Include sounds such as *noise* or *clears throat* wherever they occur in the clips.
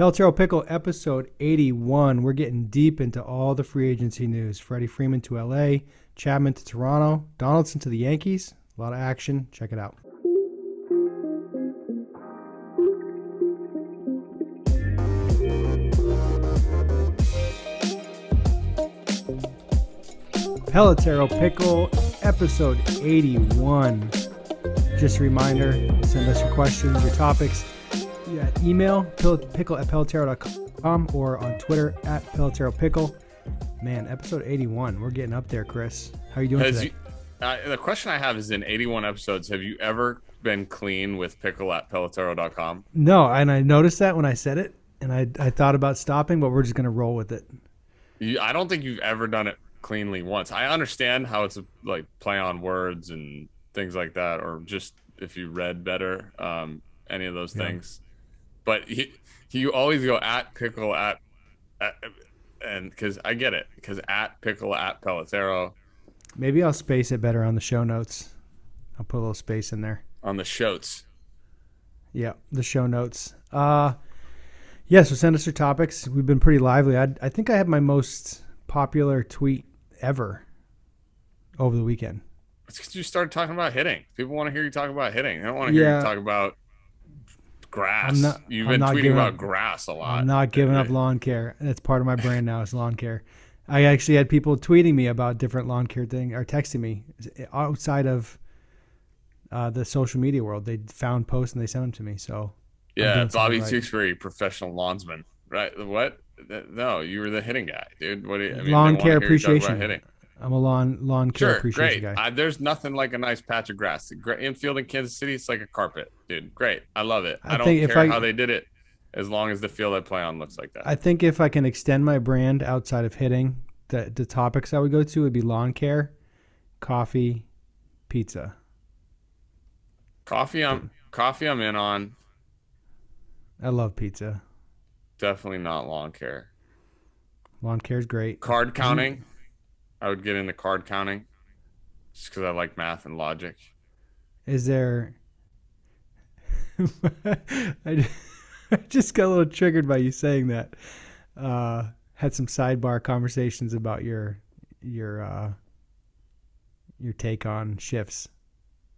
Pelotero Pickle episode 81. We're getting deep into all the free agency news. Freddie Freeman to LA, Chapman to Toronto, Donaldson to the Yankees. A lot of action. Check it out. Pelotero Pickle, episode 81. Just a reminder send us your questions, your topics. Yeah, email pickle at pelotero.com or on Twitter at pelotero pickle. Man, episode 81. We're getting up there, Chris. How are you doing Has today? you, uh, the question I have is in 81 episodes, have you ever been clean with pickle at pelotero.com? no, and I noticed that when I said it, and I, I thought about stopping, but we're just going to roll with it. You, I don't think you've ever done it cleanly once. I understand how it's a, like play on words and things like that, or just if you read better, um, any of those Yeah. things. But he, you always go at pickle at, at and because I get it, because at pickle at pelotero Maybe I'll space it better on the show notes. I'll put a little space in there. on the shows. Yeah, the show notes. Uh yeah, so send us your topics. We've been pretty lively. I I think I had my most popular tweet ever over the weekend. It's because you started talking about hitting. People want to hear you talk about hitting. They don't want to hear Yeah. you talk about grass. I'm not- You've been tweeting about up- grass a lot. I'm not giving up lawn care. That's part of my brand now. It's lawn care. I actually had people tweeting me about different lawn care thing or texting me outside of uh, the social media world. They found posts and they sent them to me. So Yeah, Bobby right. Tewksbury, professional lawnsman. Right? What? No, you were the hitting guy, dude. What do you? I mean, lawn care hear you talk about appreciation. Hitting. I'm a lawn lawn care Sure, appreciation great. guy. I, there's nothing like a nice patch of grass. The infield in Kansas City, it's like a carpet, dude. Great, I love it. I I, don't care I- how they did it, as long as the field I play on looks like that. I think if I can extend my brand outside of hitting, the the topics I would go to would be lawn care, coffee, pizza. coffee, I'm coffee. I'm in on. I love pizza. Definitely not lawn care. Lawn care is great. Card mm-hmm. counting. I would get into card counting, just because I like math and logic. Is there? *laughs* *laughs* I just got a little triggered by you saying that. Uh, had some sidebar conversations about your your uh, your take on shifts,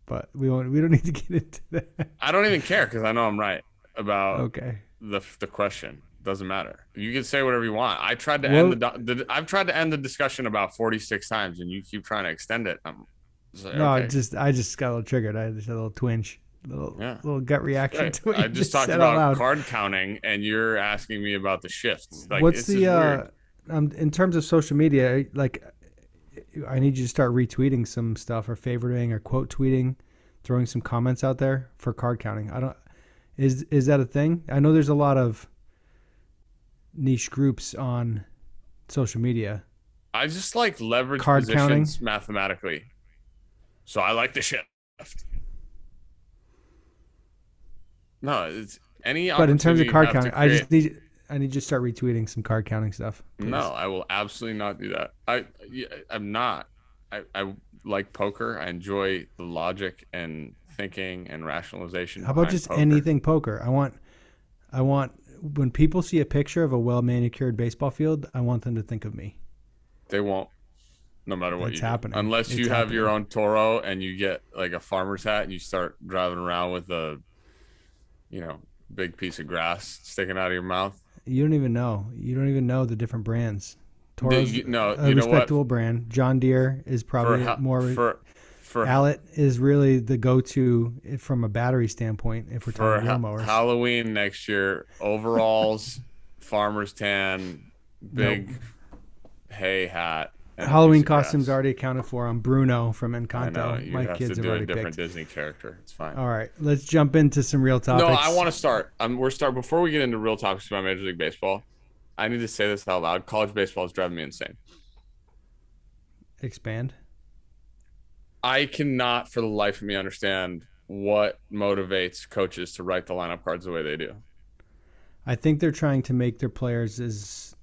but we won't. We don't *laughs* need to get into that. I don't even care because I know I'm right about Okay. the the question. Doesn't matter. You can say whatever you want. I tried to well, end the, the, I've tried to end the discussion about 46 times, and you keep trying to extend it. I'm just like, No, I just I just got a little triggered. I just had a little twinge, little Yeah. little gut reaction Right. to what I you just talked about card counting, and you're asking me about the shifts. Like, What's the uh, um in terms of social media? Like, I need you to start retweeting some stuff or favoriting or quote tweeting, throwing some comments out there for card counting. I don't. Is is that a thing? I know there's a lot of niche groups on social media. I just like leverage card positions counting? mathematically. So I like the shift. No, it's any. But in terms of card counting, I just need I need you to start retweeting some card counting stuff. please. No, I will absolutely not do that. I I'm not. I, I like poker. I enjoy the logic and thinking and rationalization. How about just poker. anything poker? I want, I want when people see a picture of a well manicured baseball field, I want them to think of me. They won't, no matter what It's you do. happening. Unless you It's have your own Toro and you get like a farmer's hat and you start driving around with a, you know, big piece of grass sticking out of your mouth. You don't even know. You don't even know the different brands. Toro's you- no, a you know what? respectable brand. John Deere is probably ha- more. for for Allet is really the go-to from a battery standpoint if we're talking ha- lawnmowers. Halloween next year, overalls, *laughs* farmer's tan, big hay hat. Halloween piece of grass. costumes already accounted for on Bruno from Encanto. My have kids to have do a different picked. Disney character. It's fine. All right, let's jump into some real topics. No, I want to start. Um, we're start before we get into real topics about Major League Baseball. I need to say this out loud. College baseball is driving me insane. expand. I cannot, for the life of me, understand what motivates coaches to write the lineup cards the way they do. I think they're trying to make their players as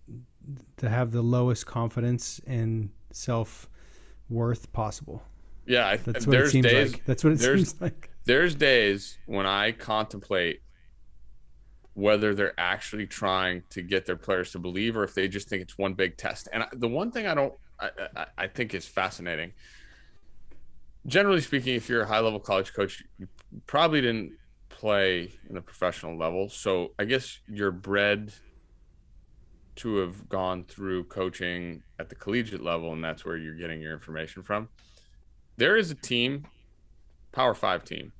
to have the lowest confidence and self worth possible. Yeah, That's what it seems days. like. That's what it seems like. There's days when I contemplate whether they're actually trying to get their players to believe or if they just think it's one big test. And the one thing I don't, I, I, I think is fascinating. Generally speaking, if you're a high level college coach, you probably didn't play in the professional level. So I guess you're bred to have gone through coaching at the collegiate level, and that's where you're getting your information from. There is a team, Power Five team,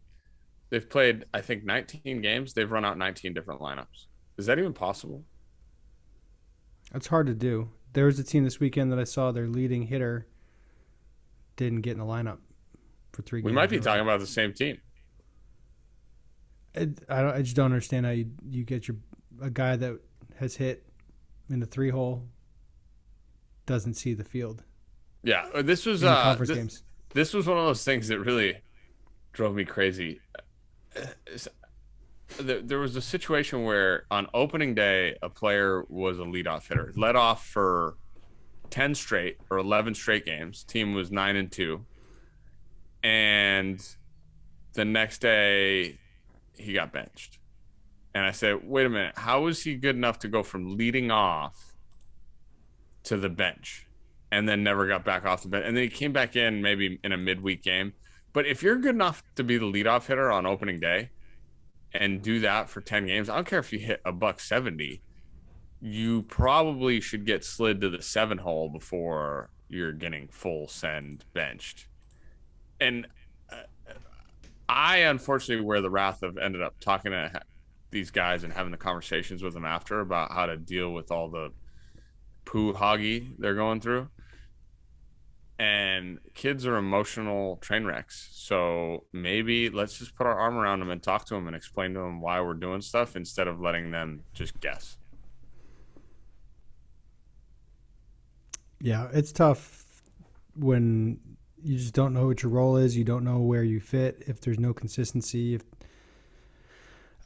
They've played, I think, 19 games. They've run out 19 different lineups. Is that even possible? That's hard to do. There was a team this weekend that I saw their leading hitter didn't get in the lineup for three. We might be talking about the same team. I, I, I just don't understand how you you get your a guy that has hit in the three hole doesn't see the field. Yeah, uh, this was uh, conference this, games. This was one of those things that really drove me crazy there was a situation where on opening day a player was a leadoff hitter, led off for ten straight or eleven straight games. Team was nine and two, and the next day he got benched. And I said, "Wait a minute, how is he good enough to go from leading off to the bench?" And then never got back off the bench. And then he came back in maybe in a midweek game but if you're good enough to be the leadoff hitter on opening day and do that for 10 games, I don't care if you hit a buck 70, you probably should get slid to the seven hole before you're getting full send benched. And uh, I unfortunately wear the wrath of ended up talking to these guys and having the conversations with them after about how to deal with all the poo hoggy they're going through and kids are emotional train wrecks. So maybe let's just put our arm around them and talk to them and explain to them why we're doing stuff instead of letting them just guess. Yeah, it's tough when you just don't know what your role is. You don't know where you fit. If there's no consistency, if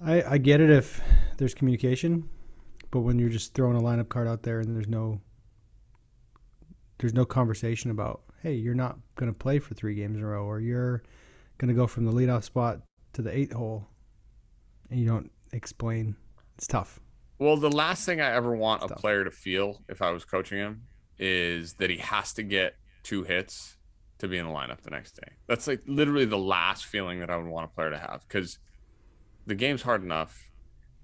I I get it if there's communication, but when you're just throwing a lineup card out there and there's no there's no conversation about, hey, you're not going to play for three games in a row, or you're going to go from the leadoff spot to the eight hole, and you don't explain. It's tough. Well, the last thing I ever want it's a tough. player to feel if I was coaching him is that he has to get two hits to be in the lineup the next day. That's like literally the last feeling that I would want a player to have because the game's hard enough.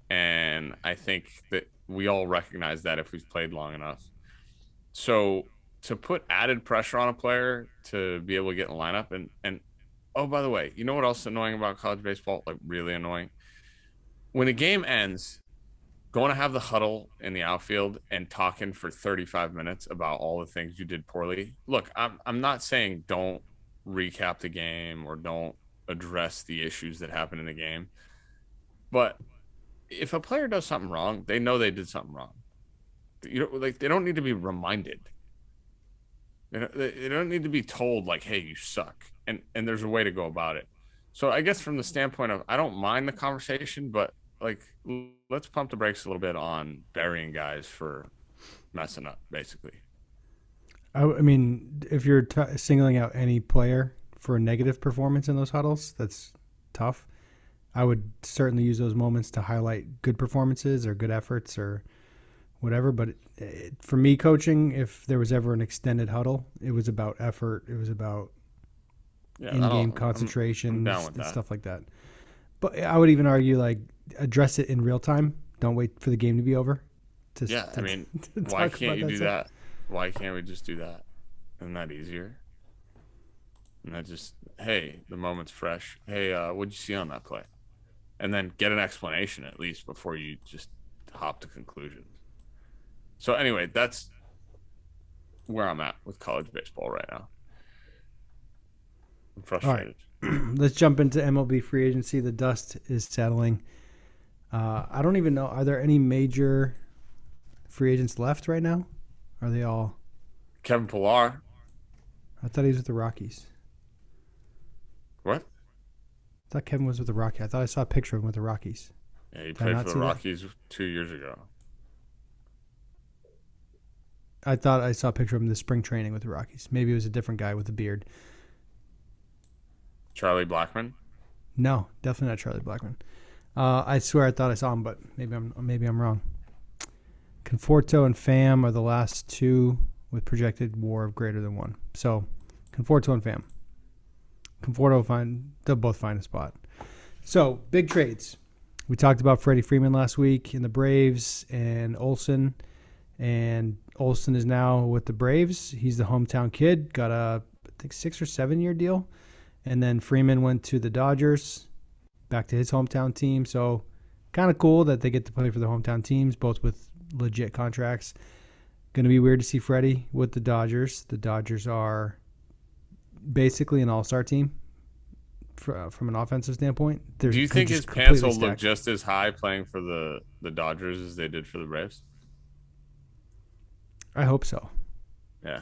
And I think that we all recognize that if we've played long enough. So to put added pressure on a player to be able to get in lineup and and oh by the way you know what else annoying about college baseball like really annoying when the game ends going to have the huddle in the outfield and talking for 35 minutes about all the things you did poorly look i'm, I'm not saying don't recap the game or don't address the issues that happen in the game but if a player does something wrong they know they did something wrong you know like they don't need to be reminded they don't need to be told like, "Hey, you suck," and and there's a way to go about it. So I guess from the standpoint of, I don't mind the conversation, but like, let's pump the brakes a little bit on burying guys for messing up, basically. I, I mean, if you're t- singling out any player for a negative performance in those huddles, that's tough. I would certainly use those moments to highlight good performances or good efforts or whatever. But it, it, for me, coaching, if there was ever an extended huddle, it was about effort. It was about yeah, in-game concentration and stuff like that. But I would even argue like address it in real time. Don't wait for the game to be over. To, yeah, to, I mean, *laughs* why can't you that do stuff. that? Why can't we just do that? Isn't that easier? And that just, hey, the moment's fresh. Hey, uh, what'd you see on that play? And then get an explanation at least before you just hop to conclusions. So anyway, that's where I'm at with college baseball right now. I'm frustrated. *clears throat* Let's jump into MLB free agency. The dust is settling. Uh, I don't even know. Are there any major free agents left right now? Are they all? Kevin Pillar. I thought he was with the Rockies. What? I thought Kevin was with the Rockies. I thought I saw a picture of him with the Rockies. Yeah, he played for the Rockies that? two years ago. I thought I saw a picture of him in the spring training with the Rockies. Maybe it was a different guy with a beard. Charlie Blackmon? No, definitely not Charlie Blackmon. Uh, I swear I thought I saw him, but maybe I'm maybe I'm wrong. Conforto and Pham are the last two with projected WAR of greater than one. So, Conforto and Pham. Conforto find they'll both find a spot. So big trades. We talked about Freddie Freeman last week in the Braves and Olson, and Olson is now with the Braves. He's the hometown kid. Got a I think six or seven year deal, and then Freeman went to the Dodgers, back to his hometown team. So kind of cool that they get to play for their hometown teams, both with legit contracts. Going to be weird to see Freddie with the Dodgers. The Dodgers are basically an all-star team for, uh, from an offensive standpoint. They're Do you think his pants will look just as high playing for the the Dodgers as they did for the Braves? I hope so. Yeah,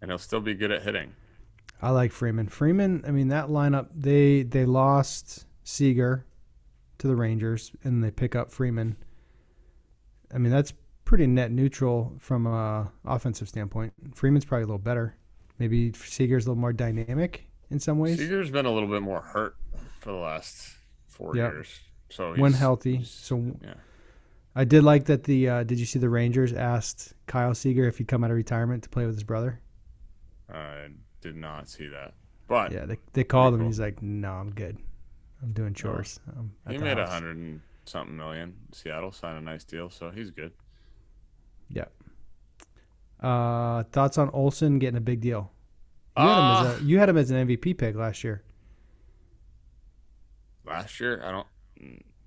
and he'll still be good at hitting. I like Freeman. Freeman. I mean, that lineup they they lost Seager to the Rangers, and they pick up Freeman. I mean, that's pretty net neutral from a offensive standpoint. Freeman's probably a little better. Maybe Seager's a little more dynamic in some ways. Seager's been a little bit more hurt for the last four yep. years. So when healthy, so yeah. I did like that. The uh, did you see the Rangers asked Kyle Seager if he'd come out of retirement to play with his brother? I did not see that, but yeah, they they called him. Cool. and He's like, "No, I'm good. I'm doing chores." he made a hundred and something million. Seattle signed a nice deal, so he's good. Yeah. Uh, thoughts on Olson getting a big deal? You, uh, had him as a, uh, you had him as an MVP pick last year. Last year, I don't.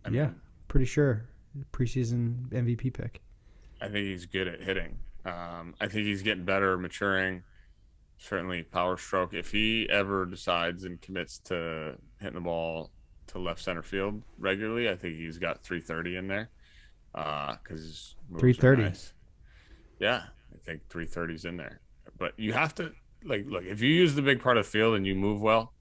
I yeah, pretty sure preseason MVP pick. I think he's good at hitting. Um, I think he's getting better, maturing. Certainly, power stroke. If he ever decides and commits to hitting the ball to left center field regularly, I think he's got 330 in there. Because uh, 330. Nice. Yeah, I think 330's in there. But you have to like look if you use the big part of the field and you move well,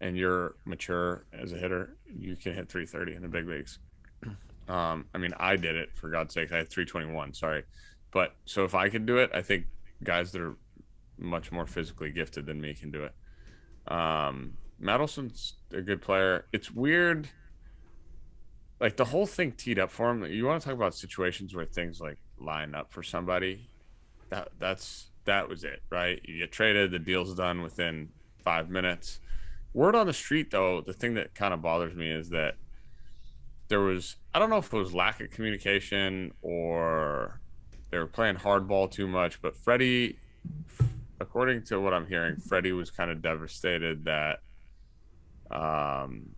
and you're mature as a hitter, you can hit 330 in the big leagues. *clears throat* Um, I mean, I did it for God's sake. I had 321. Sorry, but so if I could do it, I think guys that are much more physically gifted than me can do it. Um, Matt Olson's a good player. It's weird, like the whole thing teed up for him. You want to talk about situations where things like line up for somebody that that's that was it, right? You get traded, the deal's done within five minutes. Word on the street, though, the thing that kind of bothers me is that there was I don't know if it was lack of communication or they were playing hardball too much, but Freddie, according to what I'm hearing, Freddie was kind of devastated that um,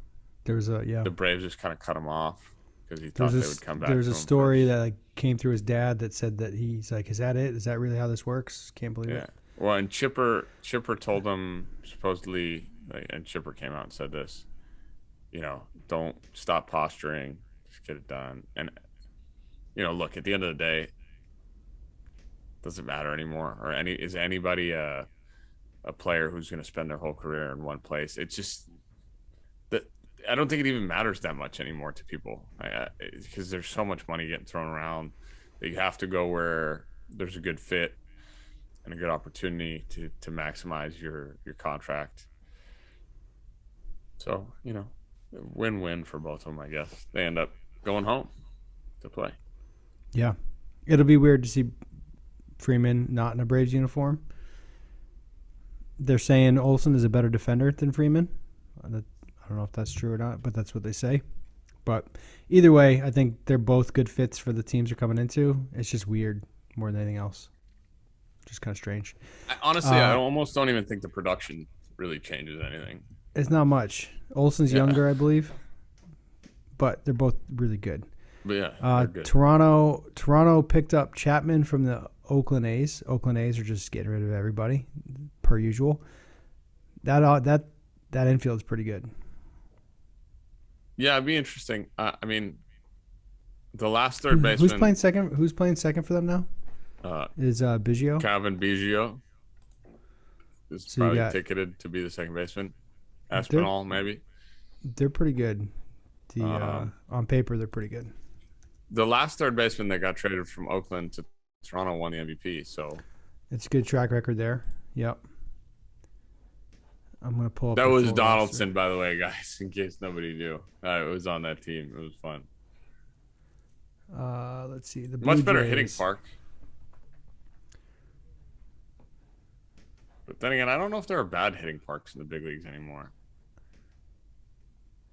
there was a yeah the Braves just kind of cut him off because he thought they would come back. There's a story first. that like came through his dad that said that he's like, "Is that it? Is that really how this works?" Can't believe yeah. it. Well, and Chipper Chipper told him supposedly, and Chipper came out and said this. You know, don't stop posturing. Just get it done. And you know, look at the end of the day, doesn't matter anymore. Or any is anybody a a player who's going to spend their whole career in one place? It's just I don't think it even matters that much anymore to people because there's so much money getting thrown around that you have to go where there's a good fit and a good opportunity to to maximize your your contract. So you know, win win for both of them. I guess they end up going home to play. Yeah, it'll be weird to see Freeman not in a Braves uniform. They're saying Olson is a better defender than Freeman. I don't know if that's true or not, but that's what they say. But either way, I think they're both good fits for the teams they're coming into. It's just weird more than anything else. Just kind of strange. I, honestly, uh, I almost don't even think the production really changes anything. It's not much. Olson's yeah. younger, I believe, but they're both really good. But yeah, uh, good. Toronto Toronto picked up Chapman from the Oakland A's. Oakland A's are just getting rid of everybody, per usual. That uh, that that infield is pretty good. Yeah, it'd be interesting. Uh, I mean, the last third baseman. Who's playing second? Who's playing second for them now? Uh, is uh, Biggio? Cavan Biggio is so probably got, ticketed to be the second baseman. Espinal, maybe. They're pretty good. The uh, uh, on paper, they're pretty good. The last third baseman that got traded from Oakland to Toronto won the MVP. So it's a good track record there. Yep. I'm gonna pull up. That was Donaldson, by the way, *laughs* guys. In case nobody knew, uh, it was on that team. It was fun. Uh, let's see. The Much Blue better hitting park. But then again, I don't know if there are bad hitting parks in the big leagues anymore.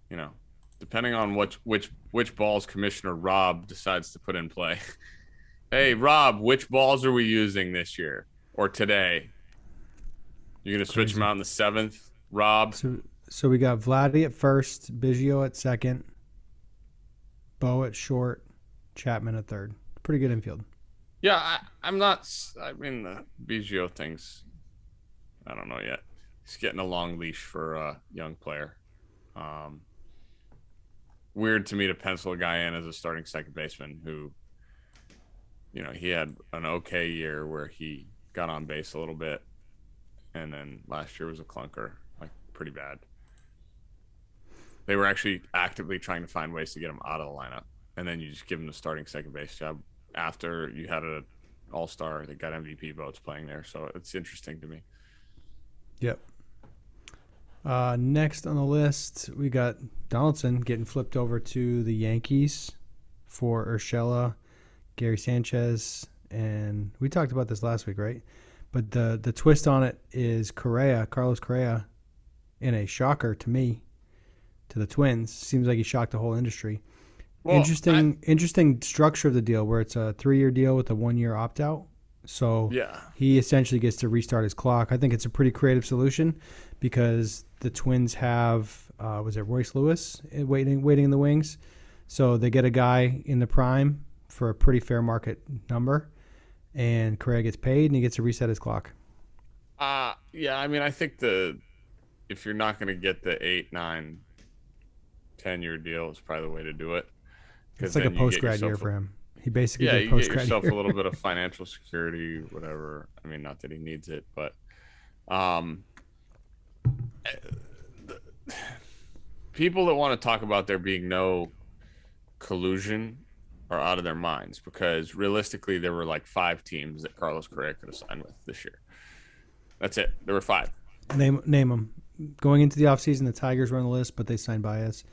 You know, depending on which which which balls Commissioner Rob decides to put in play. *laughs* hey, Rob, which balls are we using this year or today? You're gonna switch Crazy. out in the seventh, Rob. So, so we got Vladdy at first, Biggio at second, Bo at short, Chapman at third. Pretty good infield. Yeah, I, I'm not. I mean, the Biggio things. I don't know yet. He's getting a long leash for a young player. Um, weird to me to pencil a guy in as a starting second baseman who, you know, he had an okay year where he got on base a little bit, and then last year was a clunker, like pretty bad. They were actually actively trying to find ways to get him out of the lineup, and then you just give him the starting second base job after you had a all star that got MVP votes playing there. So it's interesting to me. Yep. Uh, next on the list, we got Donaldson getting flipped over to the Yankees for Urshela, Gary Sanchez, and we talked about this last week, right? But the the twist on it is Correa, Carlos Correa, in a shocker to me, to the Twins. Seems like he shocked the whole industry. Well, interesting, interesting structure of the deal where it's a three year deal with a one year opt out. So Yeah. he essentially gets to restart his clock. I think it's a pretty creative solution because the Twins have uh, was it Royce Lewis eh, waiting waiting in the wings, so they get a guy in the prime for a pretty fair market number, and Correa gets paid and he gets to reset his clock. Uh yeah, I mean I think the if you're not gonna get the eight, nine, ten year deal is probably the way to do it. It's like a post grad year for him. He basically Yeah, you get yourself year. a little bit of *laughs* financial security, whatever. I mean, not that he needs it, but um, eh, the- *sighs* people that want to talk about there being no collusion are out of their minds because realistically, there were like five teams that Carlos Correa could have signed with this year. That's it. There were five. name name them. Going into the offseason, the Tigers were on the list, but they signed Baez.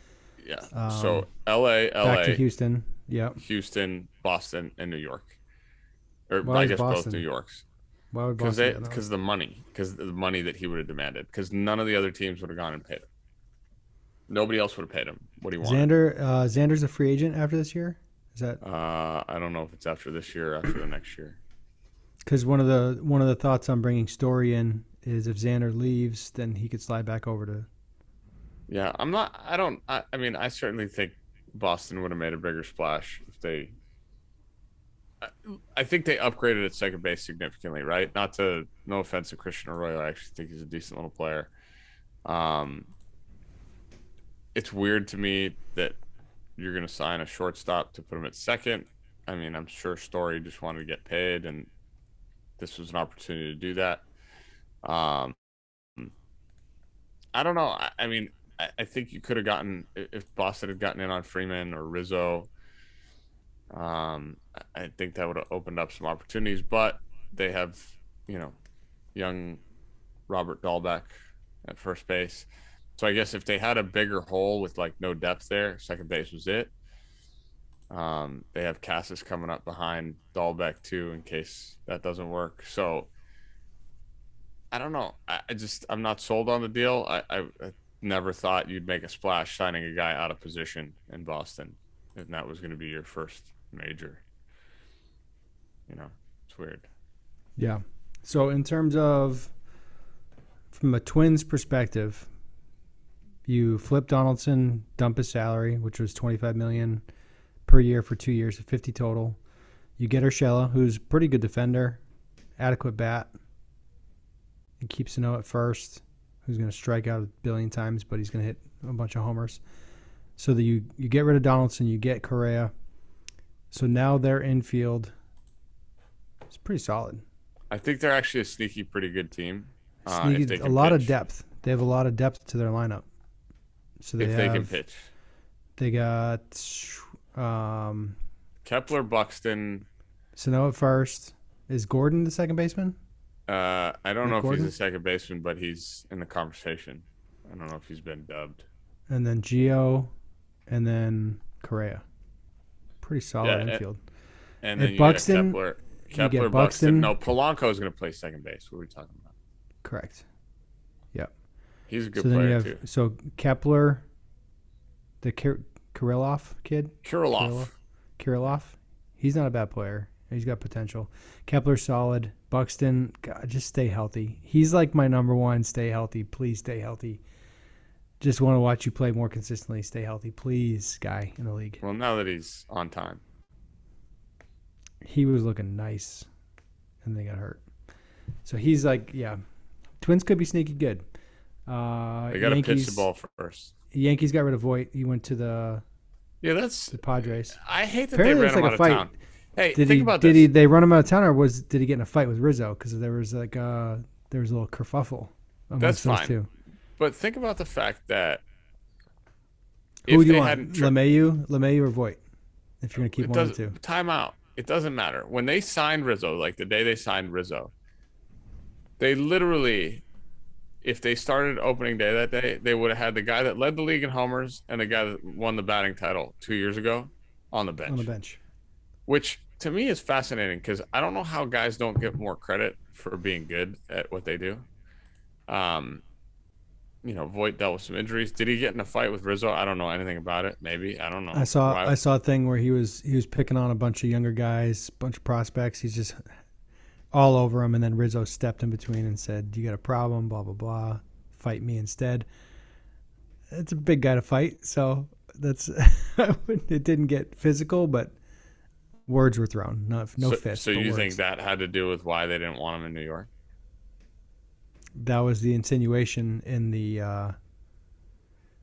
Yeah. Um, so L.A., Back to L.A., Houston. Yeah. Houston, Boston, and New York. Or Why I guess Boston? both New Yorks. Why would because Boston they get that? because the money because the money that he would have demanded because none of the other teams would have gone and paid him. Nobody else would have paid him what he wanted. Xander uh, Xander's a free agent after this year. Is that Uh, I don't know if it's after this year or after the next year. because one of the one of the thoughts on bringing Story in is if Xander leaves, then he could slide back over to. Yeah, I'm not. I don't. I, I mean, I certainly think Boston would have made a bigger splash if they. I, I think they upgraded at second base significantly, right? Not to no offense to Christian Arroyo, I actually think he's a decent little player. Um, it's weird to me that you're going to sign a shortstop to put him at second. I mean, I'm sure Story just wanted to get paid, and this was an opportunity to do that. Um, I don't know. I, I mean, I, I think you could have gotten if Boston had gotten in on Freeman or Rizzo. Um, I- think that would have opened up some opportunities, but they have, you know, young Robert Dalbec at first base. So I guess if they had a bigger hole with like no depth there, second base was it. Um, they have Casas coming up behind Dalbec too, in case that doesn't work. So I don't know. I, I just I'm not sold on the deal. I, I, I never thought you'd make a splash signing a guy out of position in Boston, and that was going to be your first major. You know, it's weird. Yeah. So in terms of from a Twins perspective, you flip Donaldson, dump his salary, which was twenty five million per year for two years, fifty total. You get Urshela, who's a pretty good defender, adequate bat, and keeps Sano at first, who's going to strike out a billion times, but he's going to hit a bunch of homers. So that you you get rid of Donaldson, you get Correa. So now their infield is pretty solid. I think they're actually a sneaky, pretty good team. Uh, Sneaky, a can lot of depth. They have a lot of depth to their lineup. So they If have, they can pitch, They got um, Kepler, Buxton. Sano at first. Is Gordon the second baseman? Uh, I don't Nick know if Gordon? he's a second baseman, but he's in the conversation. I don't know if he's been dubbed. and then Gio, and then Correa. Pretty solid Yeah, and- infield. And And then Buxton, Kepler. Kepler, Buxton. Buxton. No, Polanco is going to play second base. What are we talking about? Correct. He's a good so then you player have too. so Kepler, the Kir- Kirilloff kid, Kirilloff, Kirilloff. He's not a bad player. He's got potential. Kepler solid. Buxton, God, just stay healthy. He's like my number one. Stay healthy, please. Stay healthy. Just want to watch you play more consistently. Stay healthy, please, guy in the league. Well, now that he's on time, He was looking nice, and they got hurt. So he's like, yeah, Twins could be sneaky good. Uh, they got to pitch Yankees, the ball first. Yankees got rid of Voit. He went to the Yeah, that's. the Padres. I hate that Apparently they ran him like out a of fight. town. Hey, Did think he? about Did this. he? They run him out of town, or was did he get in a fight with Rizzo? Because there was like uh there was a little kerfuffle That's those fine. two. But think about the fact that Who do you want? hadn't tri- LeMahieu, LeMahieu, or Voit? If you're gonna keep one of two, time out. It doesn't matter. When they signed Rizzo, like the day they signed Rizzo, they literally, if they started opening day that day, they would have had the guy that led the league in homers and the guy that won the batting title two years ago on the bench. on the bench. Which to me is fascinating because I don't know how guys don't get more credit for being good at what they do. Um, you know, Voit dealt with some injuries. Did he get in a fight with Rizzo? I don't know anything about it. Maybe I don't know. I saw Why- I saw a thing where he was he was picking on a bunch of younger guys, bunch of prospects. He's just all over him, and then Rizzo stepped in between and said, "You got a problem? Blah blah blah. Fight me instead." It's a big guy to fight, so that's *laughs* it. Didn't get physical, but words were thrown. Not no so, fists. So you words. think that had to do with why they didn't want him in New York? that was the insinuation in the uh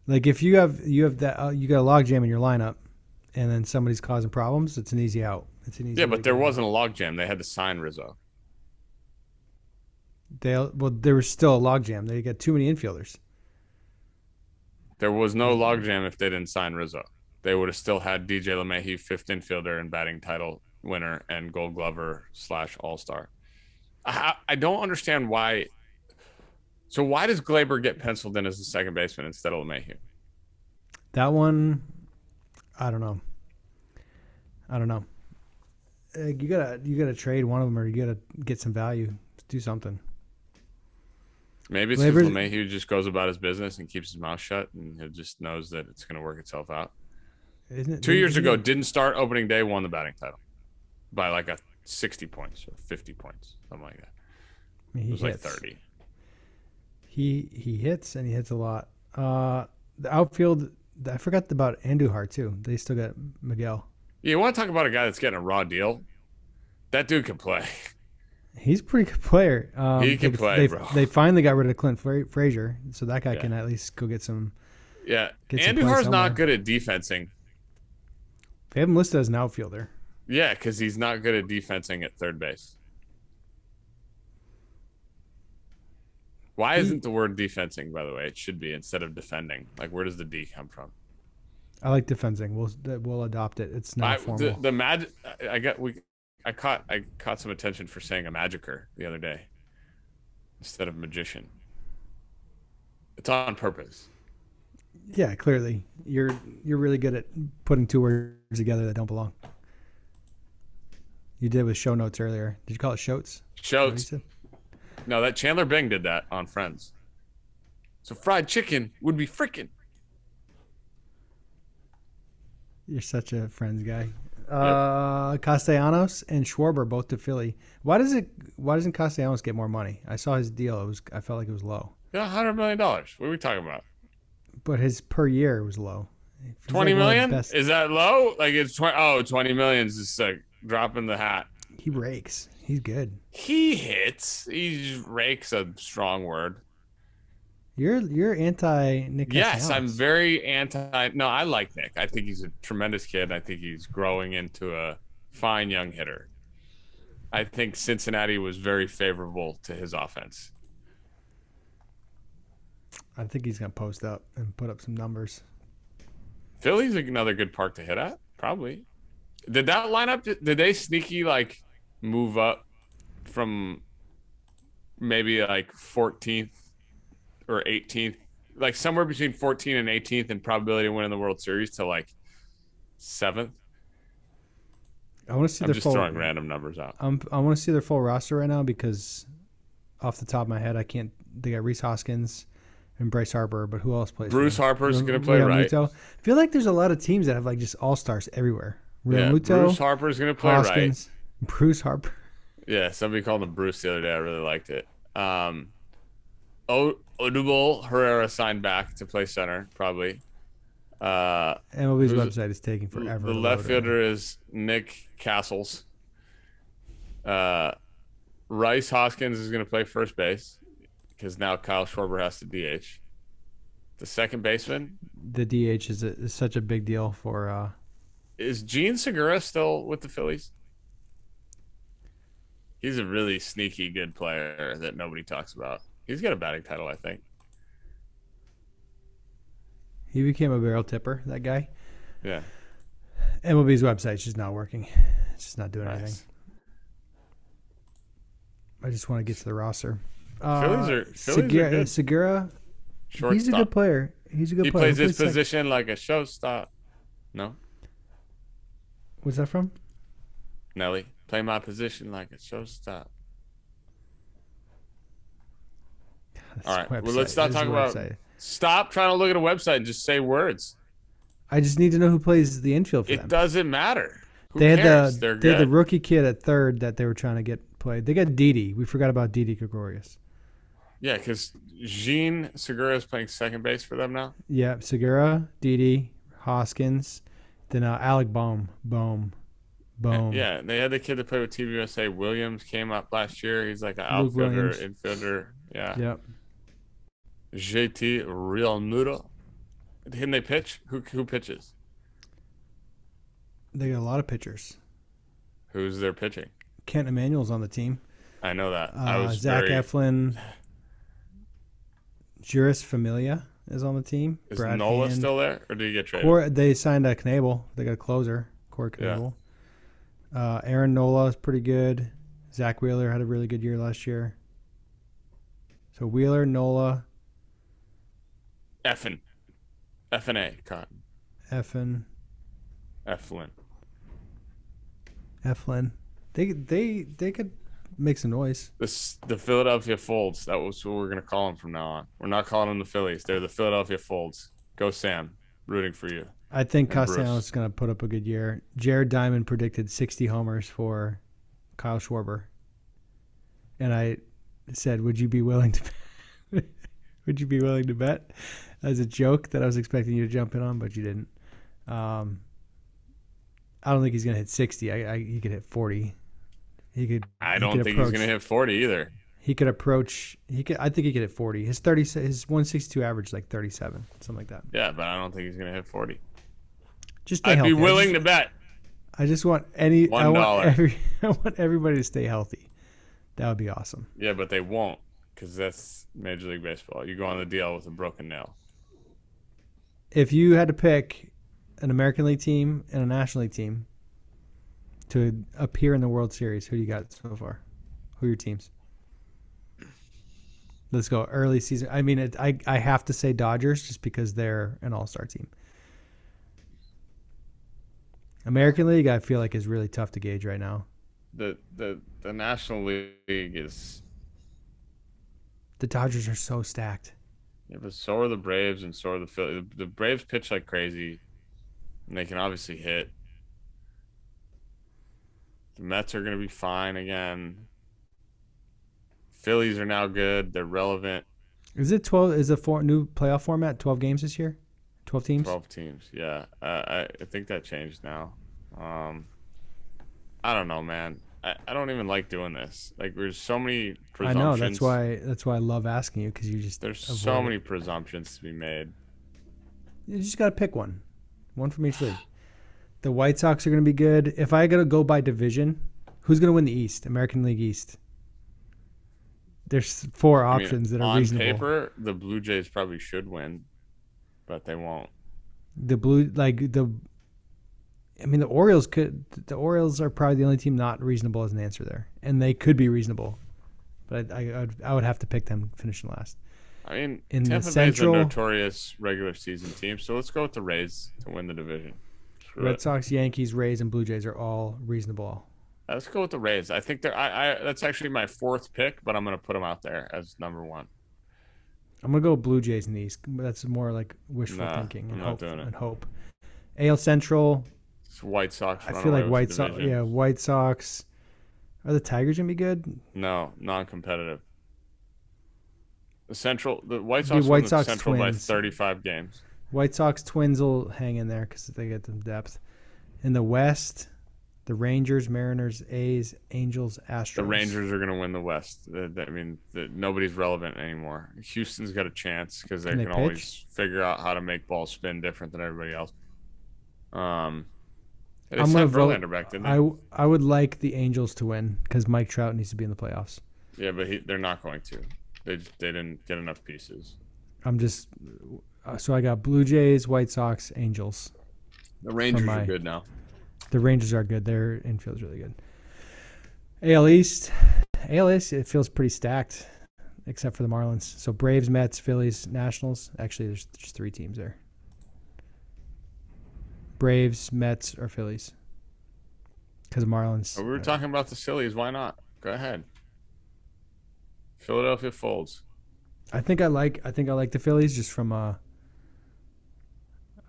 like if you have you have that uh, you got a log jam in your lineup and then somebody's causing problems it's an easy out it's an easy Yeah, but there wasn't a logjam. They had to sign Rizzo. They well there was still a logjam. they got too many infielders There was no logjam if they didn't sign Rizzo. They would have still had DJ LeMahieu, fifth infielder and batting title winner and Gold Glover slash All Star. I, I don't understand why. So why does Gleyber get penciled in as a second baseman instead of LeMahieu? that one i don't know i don't know Uh, you gotta you gotta trade one of them or you gotta get some value do something Maybe it's because LeMahieu just goes about his business and keeps his mouth shut, and he just knows that it's going to work itself out. isn't it Two years ago, didn't start opening day, won the batting title by like a sixty points or fifty points, something like that. he It was like hits. thirty. He he hits and he hits a lot. Uh, the outfield, I forgot about Andujar too. They still got Miguel. Yeah, you want to talk about a guy that's getting a raw deal? That dude can play. *laughs* He's a pretty good player. Um, He can they, play, they, bro. They finally got rid of Clint Fra- Frazier, so that guy Yeah. can at least go get some. Yeah, Get some Andujar's not good at defensing. They have him listed as an outfielder. Yeah, because he's not good at defensing at third base. Why He- isn't the word defensing, by the way? It should be instead of defending. Like, where does the D come from? I like defensing. We'll we'll adopt it. It's not I, formal. the the mag- I I got we I caught I caught some attention for saying a magicker the other day instead of magician. It's on purpose. yeah, clearly you're you're really good at putting two words together that don't belong. You did with show notes earlier. Did you call it shotes? Is that what you Shows said? no that Chandler Bing did that on Friends. So fried chicken would be freaking. You're such a friends guy. Uh, Castellanos and Schwarber both to Philly. Why does it? Why doesn't Castellanos get more money? I saw his deal. It was. I felt like it was low, Yeah, hundred million dollars. What are we talking about? but his per year was low. Twenty like one of the million? Is that low? Like it's twenty? Oh, 20 million is just like dropping the hat. He rakes. He's good. He hits. He rakes a strong word. You're you're anti Nick. Yes, I'm very anti. No, I like Nick. I think he's a tremendous kid. I think he's growing into a fine young hitter. I think Cincinnati was very favorable to his offense. I think he's gonna post up and put up some numbers. Philly's another good park to hit at. Probably. Did that lineup? Did they sneaky like move up from maybe like 14th or 18th, like somewhere between 14 and 18th in probability of winning the World Series to like seventh. I want to see I'm their just full. throwing random numbers out. I'm, I want to see their full roster right now because, off the top of my head, I can't. They got Rhys Hoskins and Bryce Harper, but who else plays? Bruce Harper is going to play Real right. Muto. I feel like there's a lot of teams that have like just all stars everywhere. Real Yeah, Muto, Bruce is going to play right. Bruce Harper. Yeah, somebody called him Bruce the other day. I really liked it. Um, o- Odubel Herrera signed back to play center, probably. Uh, MLB's website is taking forever. the left fielder is Nick Castles. Uh, Rhys Hoskins is going to play first base because now Kyle Schwarber has to DH. The second baseman The DH is, a, is such a big deal for. Uh, is Jean Segura still with the Phillies? He's a really sneaky good player that nobody talks about. He's got a batting title, I think. he became a barrel tipper. That guy. Yeah. MLB's website's just not working. It's just not doing anything. I just want to get to the roster. Phillies Uh, are- Phillies are Segura, good. Segura he's a good player. He's a good he player. plays Who his sec- position like a showstop. No, What's that from? Nelly, play my position like a showstop. This All right, well, let's not talk about- website. Stop trying to look at a website and just say words. I just need to know who plays the infield for It them. doesn't matter. Who they had cares? the They're they had the rookie kid at third that they were trying to get played. They got Didi. We forgot about Didi Gregorius. yeah, because Jean Segura is playing second base for them now. Yeah, Segura, Didi, Hoskins, then uh, Alec Bohm, Bohm, Bohm. Yeah, they had the kid that played with Team USA. Williams came up last year. He's like an outfielder, infielder. Yeah. Yep. JT Realmuto. Can they pitch? Who who pitches? They got a lot of pitchers. Who's their pitching? Kent Emanuel's on the team. I know that. I Uh, was Zach very. Eflin, Jeurys Familia is on the team. Is Brad Nola Hand. still there, or did he get traded? Cor- they signed a Knebel. They got a closer, Corey Yeah. Knebel. Uh, Aaron Nola is pretty good. Zack Wheeler had a really good year last year. So Wheeler, Nola, Effin. FNA. Cotton. Effin, Eflin. Eflin. They they they could make some noise. This the Philadelphia Folds. That was what we're gonna call them from now on. We're not calling them the Phillies. They're the Philadelphia Folds. Go Sam. Rooting for you. I think Castellanos is going to put up a good year. Jared Diamond predicted 60 homers for Kyle Schwarber. And I said, "Would you be willing to *laughs* Would you be willing to bet?" As a joke that I was expecting you to jump in on, but you didn't. Um, I don't think he's going to hit 60. I, I he could hit 40. He could I he don't could think he's gonna hit 40 either. He could approach he could I think he could hit 40. His 30 his 162 average is like 37, something like that. Yeah, but I don't think he's gonna hit 40. Just I'd be healthy. I willing just- to bet. I just want any. I One want every. *laughs* I want everybody to stay healthy. That would be awesome. Yeah, but they won't because that's Major League Baseball. You go on the DL with a broken nail. If you had to pick an American League team and a National League team to appear in the World Series, who do you got so far? Who are your teams? Let's go early season. I mean, it, I I have to say Dodgers just because they're an All Star team. American League, I feel like is really tough to gauge right now. The the the National League is The Dodgers are so stacked. Yeah, but so are the Braves and so are the Phillies. The Braves pitch like crazy, and they can obviously hit. The Mets are gonna be fine again. Phillies are now good. They're relevant. Is it twelve? Is the four, new playoff format twelve games this year? Twelve teams. Twelve teams. Yeah, uh, I I think that changed now. Um, I don't know, man. I, I don't even like doing this. Like, there's so many I know. That's why. That's why I love asking you because you just There's so it. many presumptions to be made. You just got to pick one, one from each league. The White Sox are going to be good. If I got to go by division, who's going to win the East? American League East. There's four I mean, options that are on reasonable. paper, the Blue Jays probably should win, but they won't. The blue, like the, I mean, the Orioles could. The Orioles are probably the only team not reasonable as an answer there, and they could be reasonable. but I, I, would, I would have to pick them finishing last. I mean, in Tampa the Central, Bay's a notorious regular season team, so let's go with the Rays to win the division. Screw Red it. Sox, Yankees, Rays, and Blue Jays are all reasonable. Let's go with the Rays. I think they're. I, I that's actually my fourth pick, but I'm going to put them out there as number one. I'm gonna go Blue Jays in these. That's more like wishful nah, thinking and hope, and hope. AL Central. It's White Sox. I feel like White Sox. Yeah, White Sox. Are the Tigers gonna be good? No, non-competitive. The Central, the White Sox, the White Sox the Central Twins. by 35 games. White Sox Twins will hang in there because they get some depth. In the West, the Rangers, Mariners, A's, Angels, Astros. The Rangers are going to win the West. I mean, nobody's relevant anymore. Houston's got a chance because they can, can always figure out how to make balls spin different than everybody else. Um, I'm going to vote. Back, I I would like the Angels to win because Mike Trout needs to be in the playoffs. Yeah, but he, they're not going to. They they didn't get enough pieces. I'm just uh, so I got Blue Jays, White Sox, Angels. The Rangers my, are good now. The Rangers are good. Their infield's really good. AL East, AL East, it feels pretty stacked, except for the Marlins. So Braves, Mets, Phillies, Nationals. Actually, there's just three teams there. Braves, Mets, or Phillies. Because Marlins. we were uh, talking about the Phillies. Why not? Go ahead. Philadelphia folds. I think I like. I think I like the Phillies just from. Uh,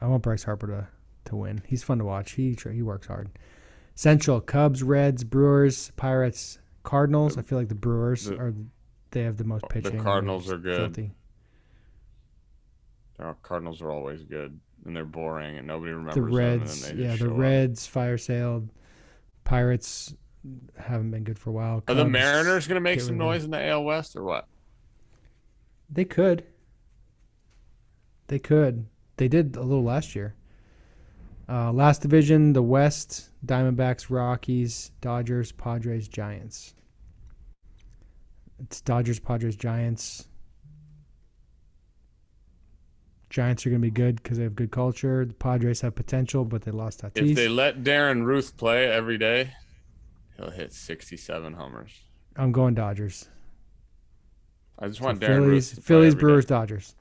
I want Bryce Harper to to win. He's fun to watch. He he works hard. Central Cubs, Reds, Brewers, Pirates, Cardinals. I feel like the Brewers the, are they have the most pitching. The Cardinals are good. Filthy. The Cardinals are always good and they're boring and nobody remembers the Reds. Them, yeah, the Reds up. fire sailed. Pirates haven't been good for a while. Cubs, are the Mariners going to make some noise in the AL West or what? They could. They could. They did a little last year. Uh, last division, the West: Diamondbacks, Rockies, Dodgers, Padres, Giants. It's Dodgers, Padres, Giants. Giants are going to be good because they have good culture. The Padres have potential, but they lost Tatis. If they let Darin Ruf play every day, he'll hit 67 homers. I'm going Dodgers. I just want so Darren Phillies, Phillies, Brewers, day. Dodgers.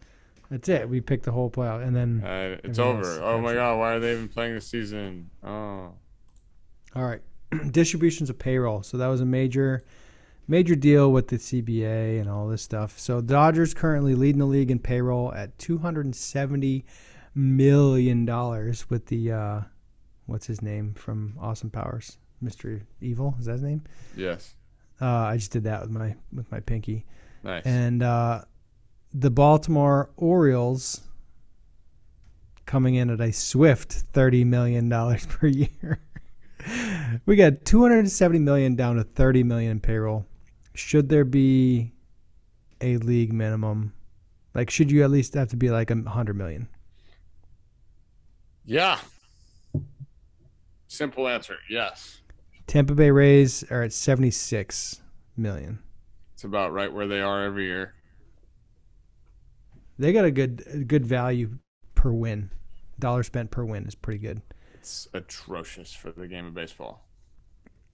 That's it. We picked the whole playoff, and then uh, it's over. Else, oh my god, why are they even playing the season? Oh. All right, *clears throat* distributions of payroll. So that was a major, major deal with the CBA and all this stuff. So Dodgers currently leading the league in payroll at two hundred and seventy million dollars with the uh, what's his name from Austin Powers, Mister Evil. Is that his name? Yes. Uh, I just did that with my with my pinky. Nice. And uh, the Baltimore Orioles coming in at a swift thirty million dollars *laughs* per year. we got two hundred and seventy million down to thirty million in payroll. Should there be a league minimum? Like, should you at least have to be like a hundred million? Yeah. Simple answer, yes. Tampa Bay Rays are at seventy six million. It's about right where they are every year. They got a good a good value per win. Dollar spent per win is pretty good. It's atrocious for the game of baseball.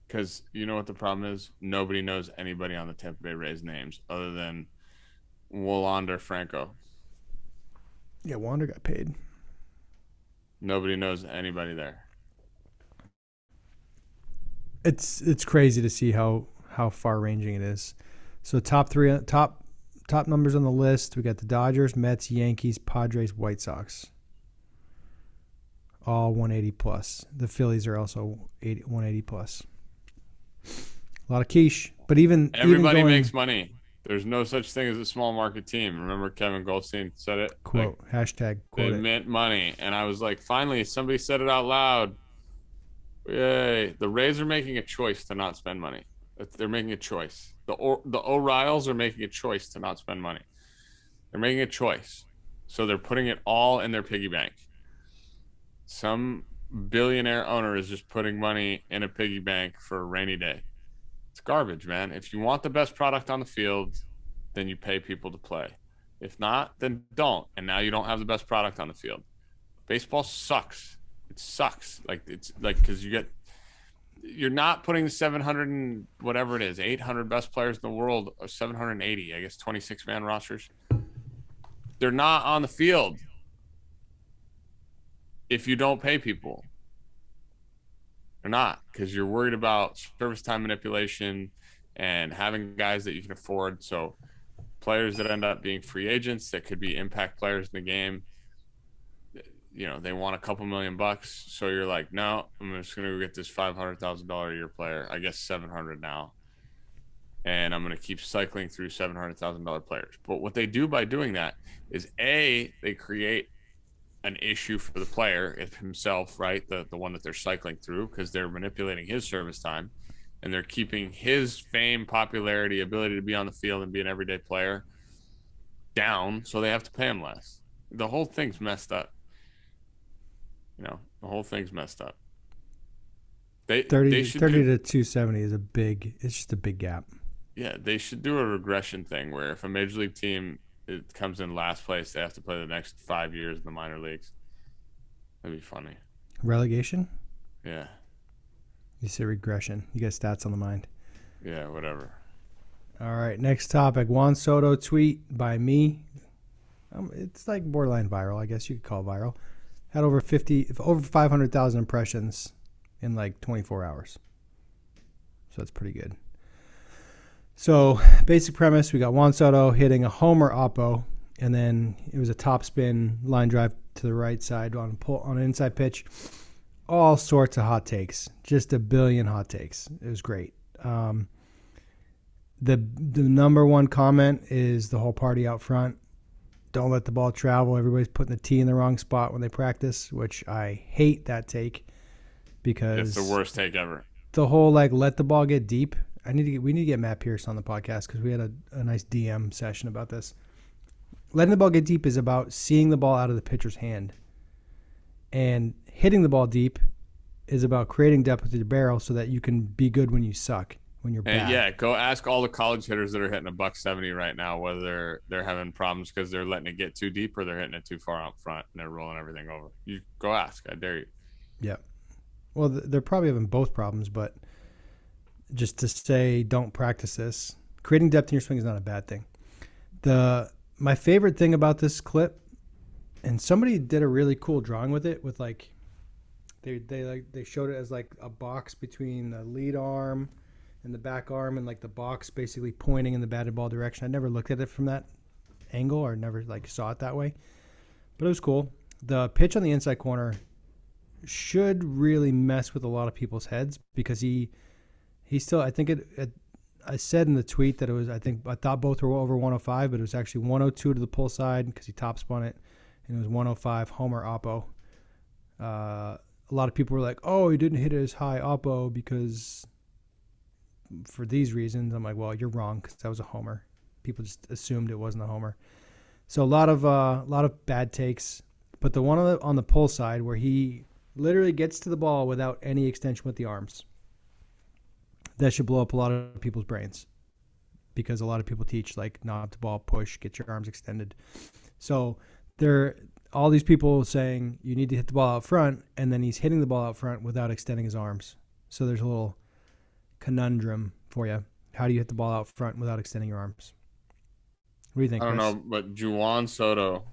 Because you know what the problem is? Nobody knows anybody on the Tampa Bay Rays names other than Wander Franco. Yeah, Wander got paid. Nobody knows anybody there. It's it's crazy to see how how far ranging it is. So top three, top top numbers on the list. We got the Dodgers, Mets, Yankees, Padres, White Sox. All 180 plus. The Phillies are also 80, 180 plus. A lot of quiche, but even everybody even going, makes money. There's no such thing as a small market team. Remember Kevin Goldstein said it. Quote like, hashtag. Quote it, it meant money, and I was like, finally, somebody said it out loud. Yay! The Rays are making a choice to not spend money. They're making a choice. The or, the Orioles are making a choice to not spend money. They're making a choice, so they're putting it all in their piggy bank. Some billionaire owner is just putting money in a piggy bank for a rainy day. It's garbage, man. If you want the best product on the field, then you pay people to play. If not, then don't. And now you don't have the best product on the field. Baseball sucks. It sucks. Like it's like because you get you're not putting the 700 and whatever it is, 800 best players in the world, or 780, I guess, 26 man rosters. They're not on the field if you don't pay people. They're not because you're worried about service time manipulation and having guys that you can afford. So, players that end up being free agents that could be impact players in the game you know they want a couple million bucks so you're like no i'm just gonna go get this $500000 a year player i guess 700 now and i'm gonna keep cycling through $700000 players but what they do by doing that is a they create an issue for the player if himself right the, the one that they're cycling through because they're manipulating his service time and they're keeping his fame popularity ability to be on the field and be an everyday player down so they have to pay him less the whole thing's messed up you know, the whole thing's messed up. They 30, they 30 do, to 270 is a big, it's just a big gap. Yeah, they should do a regression thing where if a major league team it comes in last place, they have to play the next five years in the minor leagues. That'd be funny. Relegation? Yeah. You say regression. You got stats on the mind. Yeah, whatever. All right, next topic. Juan Soto tweet by me. Um, it's like borderline viral, I guess you could call viral had over 50 over 500,000 impressions in like 24 hours. So that's pretty good. So, basic premise, we got Juan Soto hitting a homer oppo and then it was a top spin line drive to the right side on pull on an inside pitch. All sorts of hot takes, just a billion hot takes. It was great. Um, the the number one comment is the whole party out front don't let the ball travel. Everybody's putting the tee in the wrong spot when they practice, which I hate that take because it's the worst take ever. The whole like let the ball get deep. I need to get, we need to get Matt Pierce on the podcast because we had a, a nice DM session about this. Letting the ball get deep is about seeing the ball out of the pitcher's hand, and hitting the ball deep is about creating depth with your barrel so that you can be good when you suck when you're bad. And yeah, go ask all the college hitters that are hitting a buck seventy right now whether they're they're having problems because they're letting it get too deep or they're hitting it too far out front and they're rolling everything over. You go ask. I dare you. Yeah. Well, they're probably having both problems, but just to say don't practice this. Creating depth in your swing is not a bad thing. The my favorite thing about this clip, and somebody did a really cool drawing with it, with like they they like they showed it as like a box between the lead arm and the back arm and like the box basically pointing in the batted ball direction. I never looked at it from that angle or never like saw it that way, but it was cool. The pitch on the inside corner should really mess with a lot of people's heads because he he still I think it, it I said in the tweet that it was I think I thought both were over 105, but it was actually 102 to the pull side because he top spun it, and it was 105 Homer Oppo. Uh, a lot of people were like, "Oh, he didn't hit it as high Oppo because for these reasons. I'm like, well, you're wrong because that was a homer. People just assumed it wasn't a homer. So a lot of uh, a lot of bad takes. But the one on the on the pull side where he literally gets to the ball without any extension with the arms, that should blow up a lot of people's brains because a lot of people teach like knob to ball, push, get your arms extended. So there all these people saying you need to hit the ball out front, and then he's hitting the ball out front without extending his arms. So there's a little conundrum for you. How do you hit the ball out front without extending your arms? What do you think? I don't Chris? know, but Juan Soto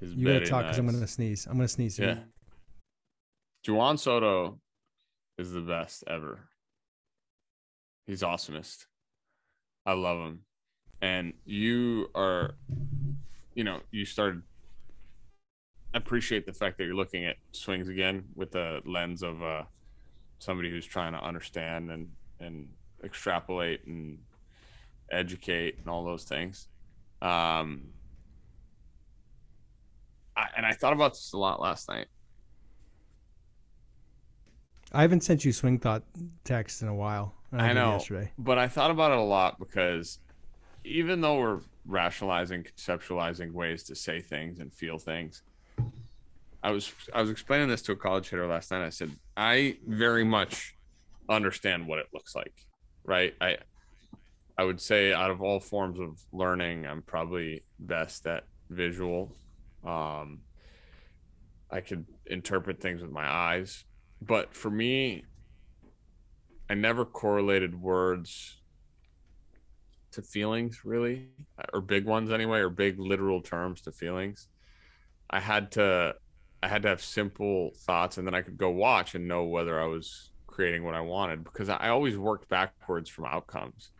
is you gotta talk because nice. I'm gonna sneeze. I'm gonna sneeze. Yeah. Juan Soto is the best ever. He's awesomest. I love him. And you are, you know, you started. I appreciate the fact that you're looking at swings again with the lens of uh, somebody who's trying to understand and and extrapolate and educate and all those things. Um, I, and I thought about this a lot last night. I haven't sent you swing thought text in a while. I, I know, yesterday. but I thought about it a lot because even though we're rationalizing, conceptualizing ways to say things and feel things, I was I was explaining this to a college hitter last night. I said I very much understand what it looks like, right? I I would say out of all forms of learning, I'm probably best at visual. Um, I could interpret things with my eyes, but for me, I never correlated words to feelings really, or big ones anyway, or big literal terms to feelings. I had to I had to have simple thoughts and then I could go watch and know whether I was creating what I wanted because I always worked backwards from outcomes.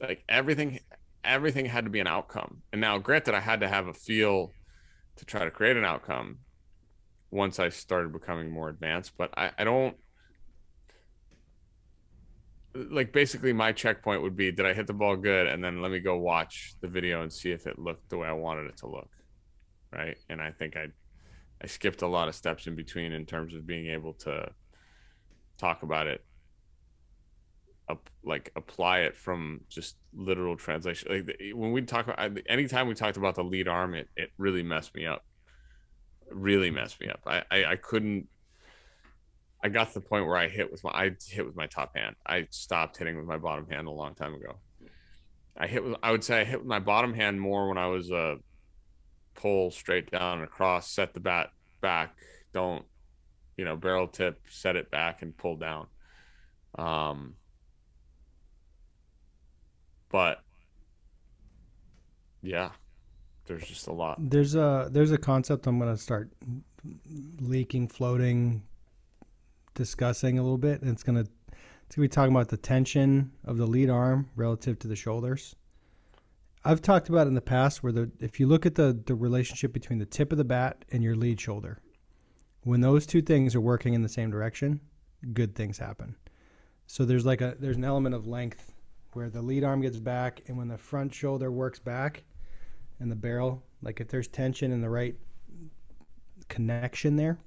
Like everything everything had to be an outcome. And now granted I had to have a feel to try to create an outcome once I started becoming more advanced, but I, I don't like basically my checkpoint would be did I hit the ball good and then let me go watch the video and see if it looked the way I wanted it to look. Right. And I think I I skipped a lot of steps in between in terms of being able to talk about it up, like apply it from just literal translation like when we talk about anytime we talked about the lead arm it, it really messed me up really messed me up I, I i couldn't I got to the point where I hit with my I hit with my top hand. I stopped hitting with my bottom hand a long time ago. I hit with I would say I hit with my bottom hand more when I was a uh, pull straight down and across, set the bat back, don't you know, barrel tip, set it back and pull down. Um but yeah, there's just a lot. There's a there's a concept I'm gonna start leaking, floating, discussing a little bit, and it's gonna it's gonna be talking about the tension of the lead arm relative to the shoulders. I've talked about in the past where the if you look at the the relationship between the tip of the bat and your lead shoulder, when those two things are working in the same direction, good things happen. So there's like a there's an element of length where the lead arm gets back, and when the front shoulder works back, and the barrel, like if there's tension in the right connection there,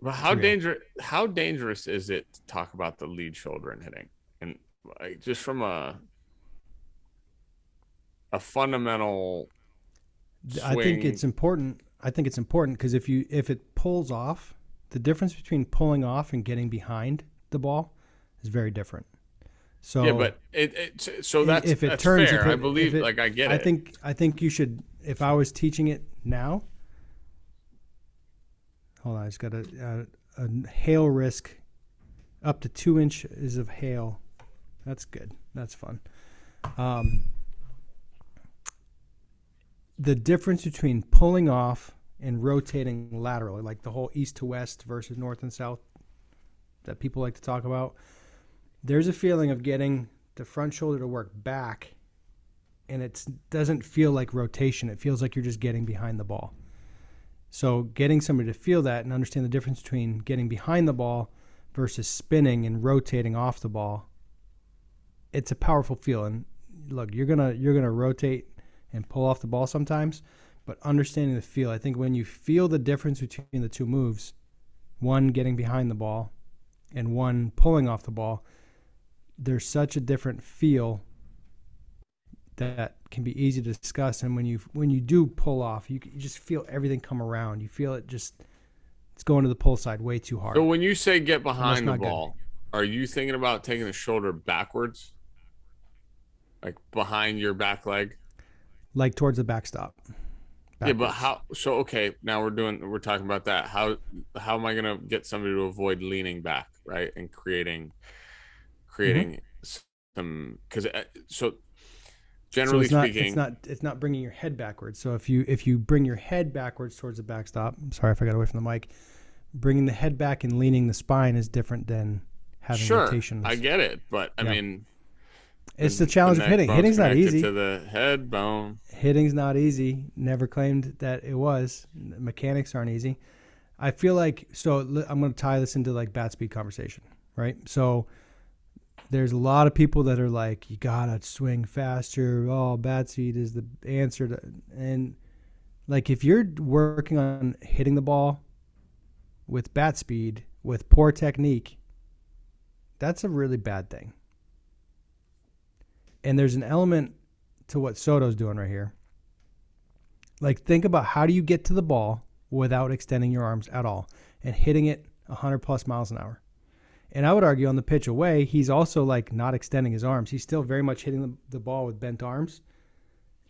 well, how dangerous how dangerous is it to talk about the lead shoulder and hitting? And like, just from a a fundamental swing... I think it's important. I think it's important because if you if it pulls off, the difference between pulling off and getting behind the ball is very different. So yeah, but it, it so that's if it that's turns, fair. If it, I believe, it, like I get I it. I think I think you should. If I was teaching it now, Hold on, I just got a, a, a hail risk up to two inches of hail. That's good. That's fun. Um, the difference between pulling off and rotating laterally, like the whole east to west versus north and south that people like to talk about, there's a feeling of getting the front shoulder to work back, and it doesn't feel like rotation. It feels like you're just getting behind the ball. So getting somebody to feel that and understand the difference between getting behind the ball versus spinning and rotating off the ball, it's a powerful feeling. Look, you're gonna you're gonna rotate and pull off the ball sometimes, but understanding the feel. I think when you feel the difference between the two moves, one getting behind the ball and one pulling off the ball, there's such a different feel that can be easy to discuss. And when you when you do pull off, you, you just feel everything come around. You feel it just it's going to the pull side way too hard. So when you say get behind the ball, good. are you thinking about taking the shoulder backwards, like behind your back leg, like towards the backstop? Backwards. Yeah, but how? So okay, now we're doing we're talking about that. How how am I gonna get somebody to avoid leaning back, right, and creating creating mm-hmm. some because uh, so generally so it's not, speaking it's not it's not bringing your head backwards. So if you if you bring your head backwards towards the backstop I'm sorry if i got away from the mic bringing the head back and leaning the spine is different than having sure, rotations. I get it but i yeah. mean it's the, the challenge of hitting. hitting's not easy. to the head bone. Hitting's not easy. Never claimed that it was. Mechanics aren't easy. I feel like so i'm going to tie this into like bat speed conversation right? So there's a lot of people that are like, you gotta swing faster. Oh, bat speed is the answer to, and like if you're working on hitting the ball with bat speed with poor technique, that's a really bad thing. And there's an element to what Soto's doing right here. Like think about how do you get to the ball without extending your arms at all and hitting it 100 plus miles an hour. And I would argue on the pitch away, he's also like not extending his arms. He's still very much hitting the, the ball with bent arms.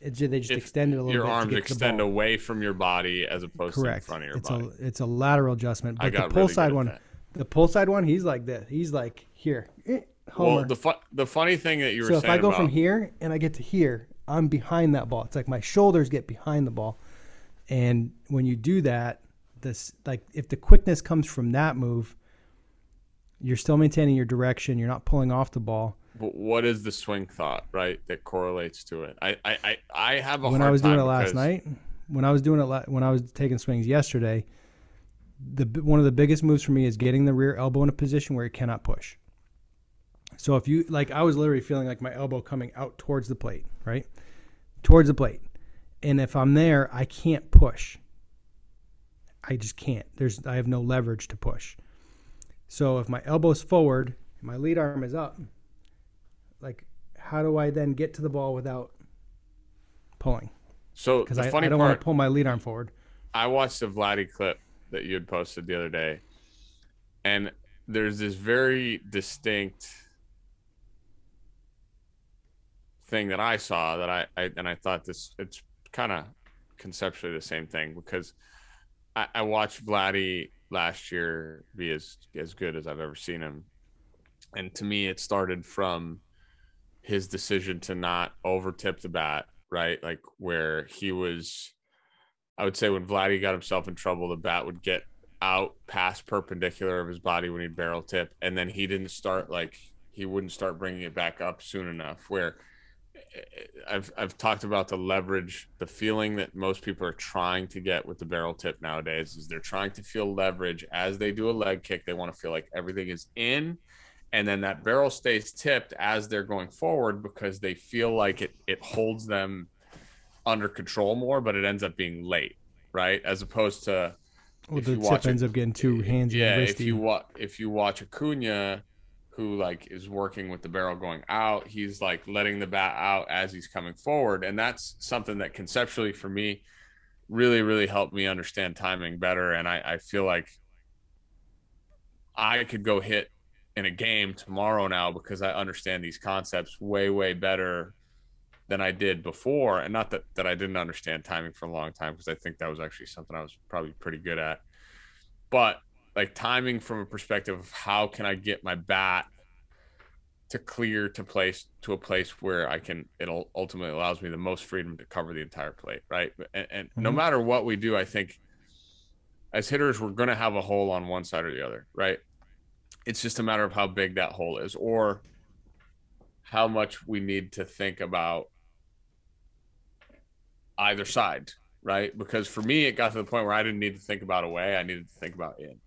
It's they just if extend it a little your bit. Your arms extend away from your body as opposed Correct. to in front of your it's body. A, it's a lateral adjustment. But the pull really side one, The pull side one, he's like this. He's like here. Eh. Well, the fu- the funny thing that you were so if I go about, from here and I get to here, I'm behind that ball. It's like my shoulders get behind the ball, and when you do that, this like if the quickness comes from that move, you're still maintaining your direction. You're not pulling off the ball. But what is the swing thought, right, that correlates to it? I I I, I have a when I was doing it last because- night, when I was doing it la- when I was taking swings yesterday, the one of the biggest moves for me is getting the rear elbow in a position where it cannot push. So if you like, I was literally feeling like my elbow coming out towards the plate, right, towards the plate, and if I'm there, I can't push. I just can't. There's I have no leverage to push. So if my elbow's forward, and my lead arm is up, like how do I then get to the ball without pulling? So because the I, I don't want part, to pull my lead arm forward. I watched the Vladdy clip that you had posted the other day, and there's this very distinct thing that I saw that I, I and I thought this it's kind of conceptually the same thing because I, watched Vladdy last year be as as good as I've ever seen him, and to me it started from his decision to not over tip the bat, right? Like where he was I would say when Vladdy got himself in trouble, the bat would get out past perpendicular of his body when he'd barrel tip, and then he didn't start like he wouldn't start bringing it back up soon enough. Where I've I've talked about the leverage, the feeling that most people are trying to get with the barrel tip nowadays is they're trying to feel leverage as they do a leg kick. They want to feel like everything is in, and then that barrel stays tipped as they're going forward because they feel like it it holds them under control more, but it ends up being late, right? As opposed to Well, if the you tip ends up getting too handsy yeah, if you watch if you watch Acuna, who like is working with the barrel going out, he's like letting the bat out as he's coming forward, and that's something that conceptually for me really really helped me understand timing better, and I, I feel like I could go hit in a game tomorrow now because I understand these concepts way way better than I did before, and not that that I didn't understand timing for a long time because I think that was actually something I was probably pretty good at, but like timing from a perspective of how can I get my bat to clear to place to a place where I can it'll ultimately allows me the most freedom to cover the entire plate, right? And, and no Mhm. matter what we do, I think as hitters we're going to have a hole on one side or the other, right? It's just a matter of how big that hole is or how much we need to think about either side, right? Because for me, it got to the point where I didn't need to think about away; I needed to think about in.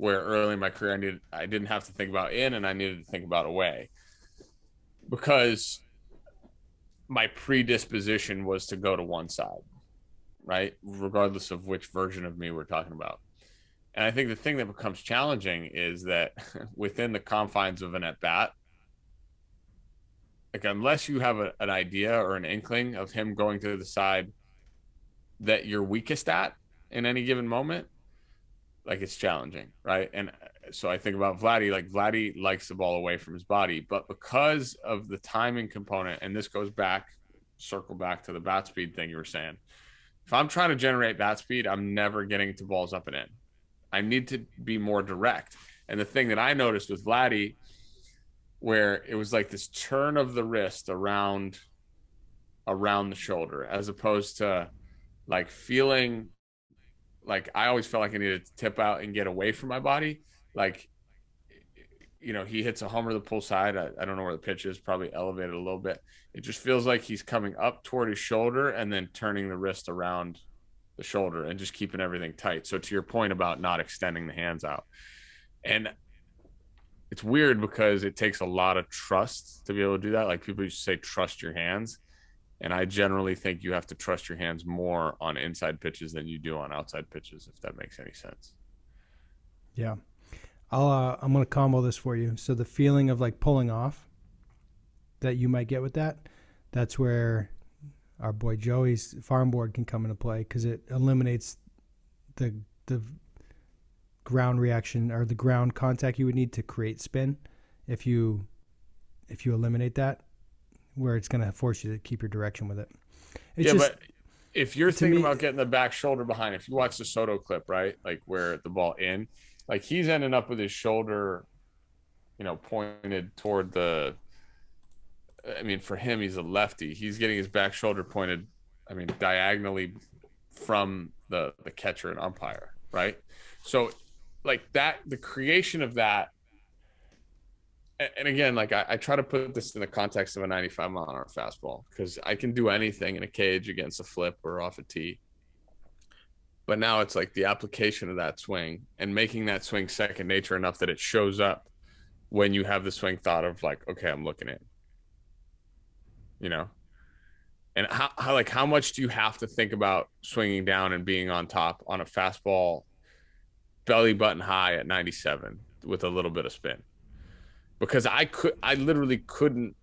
Where early in my career, I needed I didn't have to think about in, and I needed to think about away, because my predisposition was to go to one side, right? Regardless of which version of me we're talking about. And I think the thing that becomes challenging is that *laughs* within the confines of an at bat, like unless you have a, an idea or an inkling of him going to the side that you're weakest at in any given moment, like it's challenging, right? And uh, so I think about Vladdy, like Vladdy likes the ball away from his body, but because of the timing component, and this goes back, circle back to the bat speed thing you were saying. If I'm trying to generate bat speed, I'm never getting to balls up and in. I need to be more direct. And the thing that I noticed with Vladdy where it was like this turn of the wrist around around the shoulder as opposed to like feeling like I always felt like I needed to tip out and get away from my body. Like, you know, he hits a homer to the pull side. I, I don't know where the pitch is, probably elevated a little bit. It just feels like he's coming up toward his shoulder and then turning the wrist around the shoulder and just keeping everything tight. So to your point about not extending the hands out. And it's weird because it takes a lot of trust to be able to do that. Like people used to say, trust your hands. And I generally think you have to trust your hands more on inside pitches than you do on outside pitches, if that makes any sense. Yeah. I'll uh, I'm gonna combo this for you. So the feeling of like pulling off that you might get with that, that's where our boy Joey's farm board can come into play because it eliminates the the ground reaction or the ground contact you would need to create spin if you if you eliminate that where it's going to force you to keep your direction with it. It's yeah, just, but if you're thinking me- about getting the back shoulder behind, if you watch the Soto clip, right, like where the ball in, like he's ending up with his shoulder, you know, pointed toward the. I mean, for him, he's a lefty. He's getting his back shoulder pointed. I mean, diagonally from the the catcher and umpire, right? So, like that, the creation of that and again, like I, I, try to put this in the context of a 95 mile an hour fastball because I can do anything in a cage against a flip or off a tee. But now it's like the application of that swing and making that swing second nature enough that it shows up when you have the swing thought of like, okay, I'm looking in. You know, and how, how like how much do you have to think about swinging down and being on top on a fastball, belly button high at 97 with a little bit of spin? Because I could I literally couldn't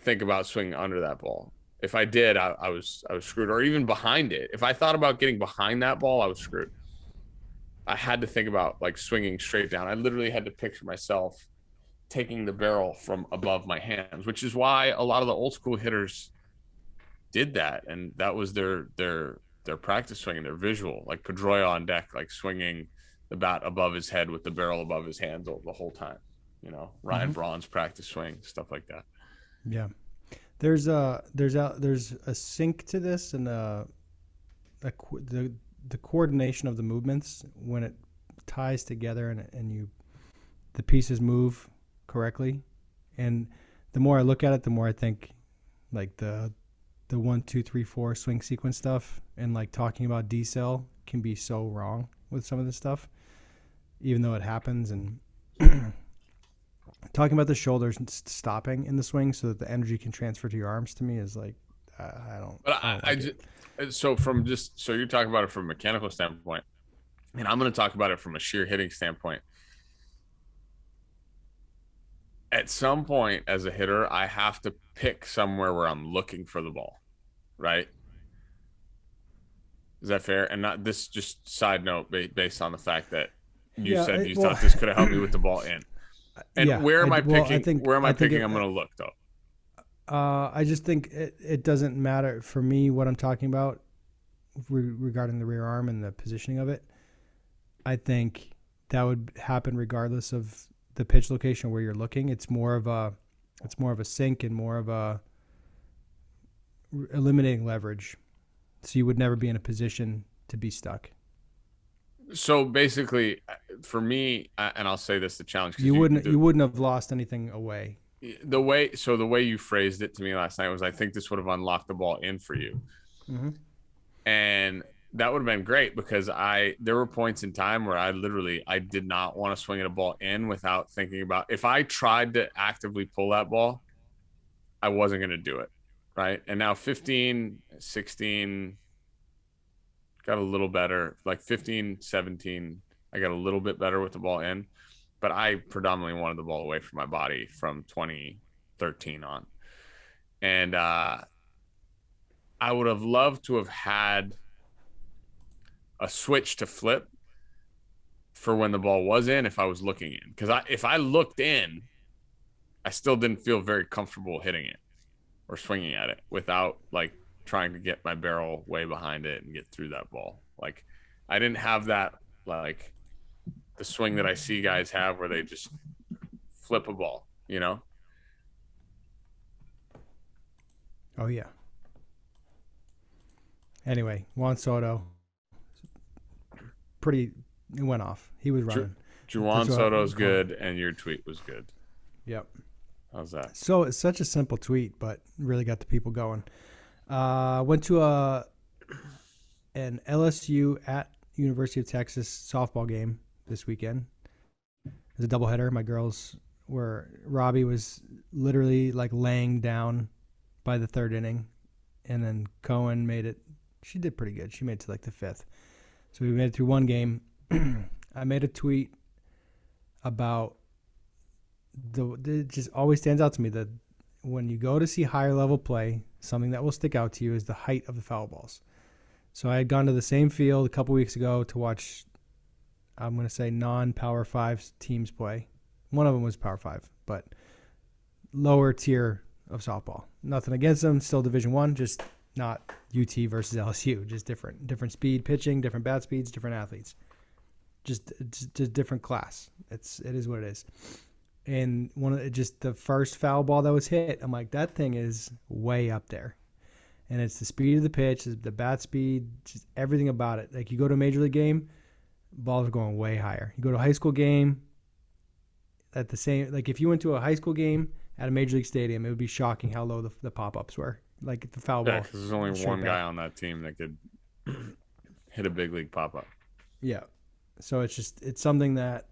think about swinging under that ball. If I did, I, I, was I was screwed, or even behind it. If I thought about getting behind that ball, I was screwed. I had to think about like swinging straight down. I literally had to picture myself taking the barrel from above my hands, which is why a lot of the old school hitters did that, and that was their their their practice swinging, their visual, like Pedroia on deck, like swinging the bat above his head with the barrel above his hands the whole time you know Ryan mm-hmm. Braun's practice swing, stuff like that. Yeah, there's a there's a there's a sync to this and a, a the the coordination of the movements when it ties together and and you the pieces move correctly, and the more I look at it, the more I think like the the one two three four swing sequence stuff and like talking about decel can be so wrong with some of this stuff, even though it happens and *clears throat* talking about the shoulders and stopping in the swing so that the energy can transfer to your arms to me is like I don't. But I, I, like I just uh, so from just so you're talking about it from a mechanical standpoint, and I'm going to talk about it from a sheer hitting standpoint. At some point, as a hitter, I have to pick somewhere where I'm looking for the ball, right? Is that fair? And not this just side note based on the fact that you yeah, said you well, thought this could have helped me with the ball *clears throat* in. And yeah, where am I, I well, picking? I think, where am I, I picking? It, I'm going to look though. Uh, I just think it, it doesn't matter for me what I'm talking about re- regarding the rear arm and the positioning of it. I think that would happen regardless of the pitch location where you're looking. It's more of a it's more of a sink and more of a eliminating leverage. So you would never be in a position to be stuck so basically for me and i'll say this the challenge you wouldn't you, you wouldn't have lost anything away. The way so the way you phrased it to me last night was i think this would have unlocked the ball in for you. Mm-hmm. and that would have been great because i there were points in time where i literally i did not want to swing at a ball in without thinking about if i tried to actively pull that ball i wasn't going to do it right? And now 15 16 got a little better like 15 17 i got a little bit better with the ball in but i predominantly wanted the ball away from my body from 2013 on. And uh i would have loved to have had a switch to flip for when the ball was in if i was looking in because i if i looked in i still didn't feel very comfortable hitting it or swinging at it without like trying to get my barrel way behind it and get through that ball. Like I didn't have that like the swing that I see guys have where they just flip a ball, you know? Oh yeah. Anyway, Juan Soto pretty it went off. He was running. Ju- Juan Soto's good and your tweet was good. Yep. How's that? So it's such a simple tweet, but really got the people going. Uh, went to a an LSU at University of Texas softball game this weekend. It's a doubleheader. My girls were Robbie was literally like laying down by the third inning, and then Cohen made it. She did pretty good. She made it to like the fifth. So we made it through one game. *clears throat* I made a tweet about the. It just always stands out to me that when you go to see higher level play, something that will stick out to you is the height of the foul balls. So I had gone to the same field a couple weeks ago to watch, I'm going to say non Power Five teams play. One of them was Power Five, but lower tier of softball. Nothing against them, still Division One, just not UT versus *laughs* LSU, just different, different speed pitching, different bat speeds, different athletes. just just a different class. It's it is what it is. And one of the, just the first foul ball that was hit, I'm like that thing is way up there. And it's the speed of the pitch, the bat speed, just everything about it. Like you go to a major league game, balls are going way higher. You go to a high school game, at the same like if you went to a high school game at a major league stadium, it would be shocking how low the, the pop ups were. Like the foul Yeah, ball. because there's only one guy on that team that could *clears throat* hit a big league pop up. Yeah. So it's just it's something that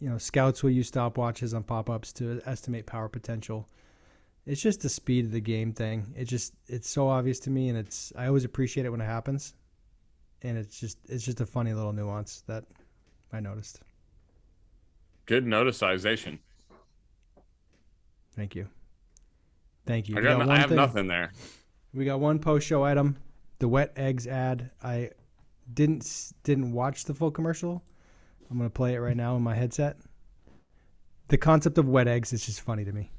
you know scouts will use stopwatches on pop ups to estimate power potential. It's just the speed of the game thing. It just it's so obvious to me, and it's I always appreciate it when it happens, and it's just it's just a funny little nuance that I noticed. Good noticization. Thank you. Thank you. I, got, got I have thing- nothing there. We got one post show item, the wet eggs ad. I didn't didn't watch the full commercial. I'm gonna play it right now in my headset. The concept of wet eggs is just funny to me.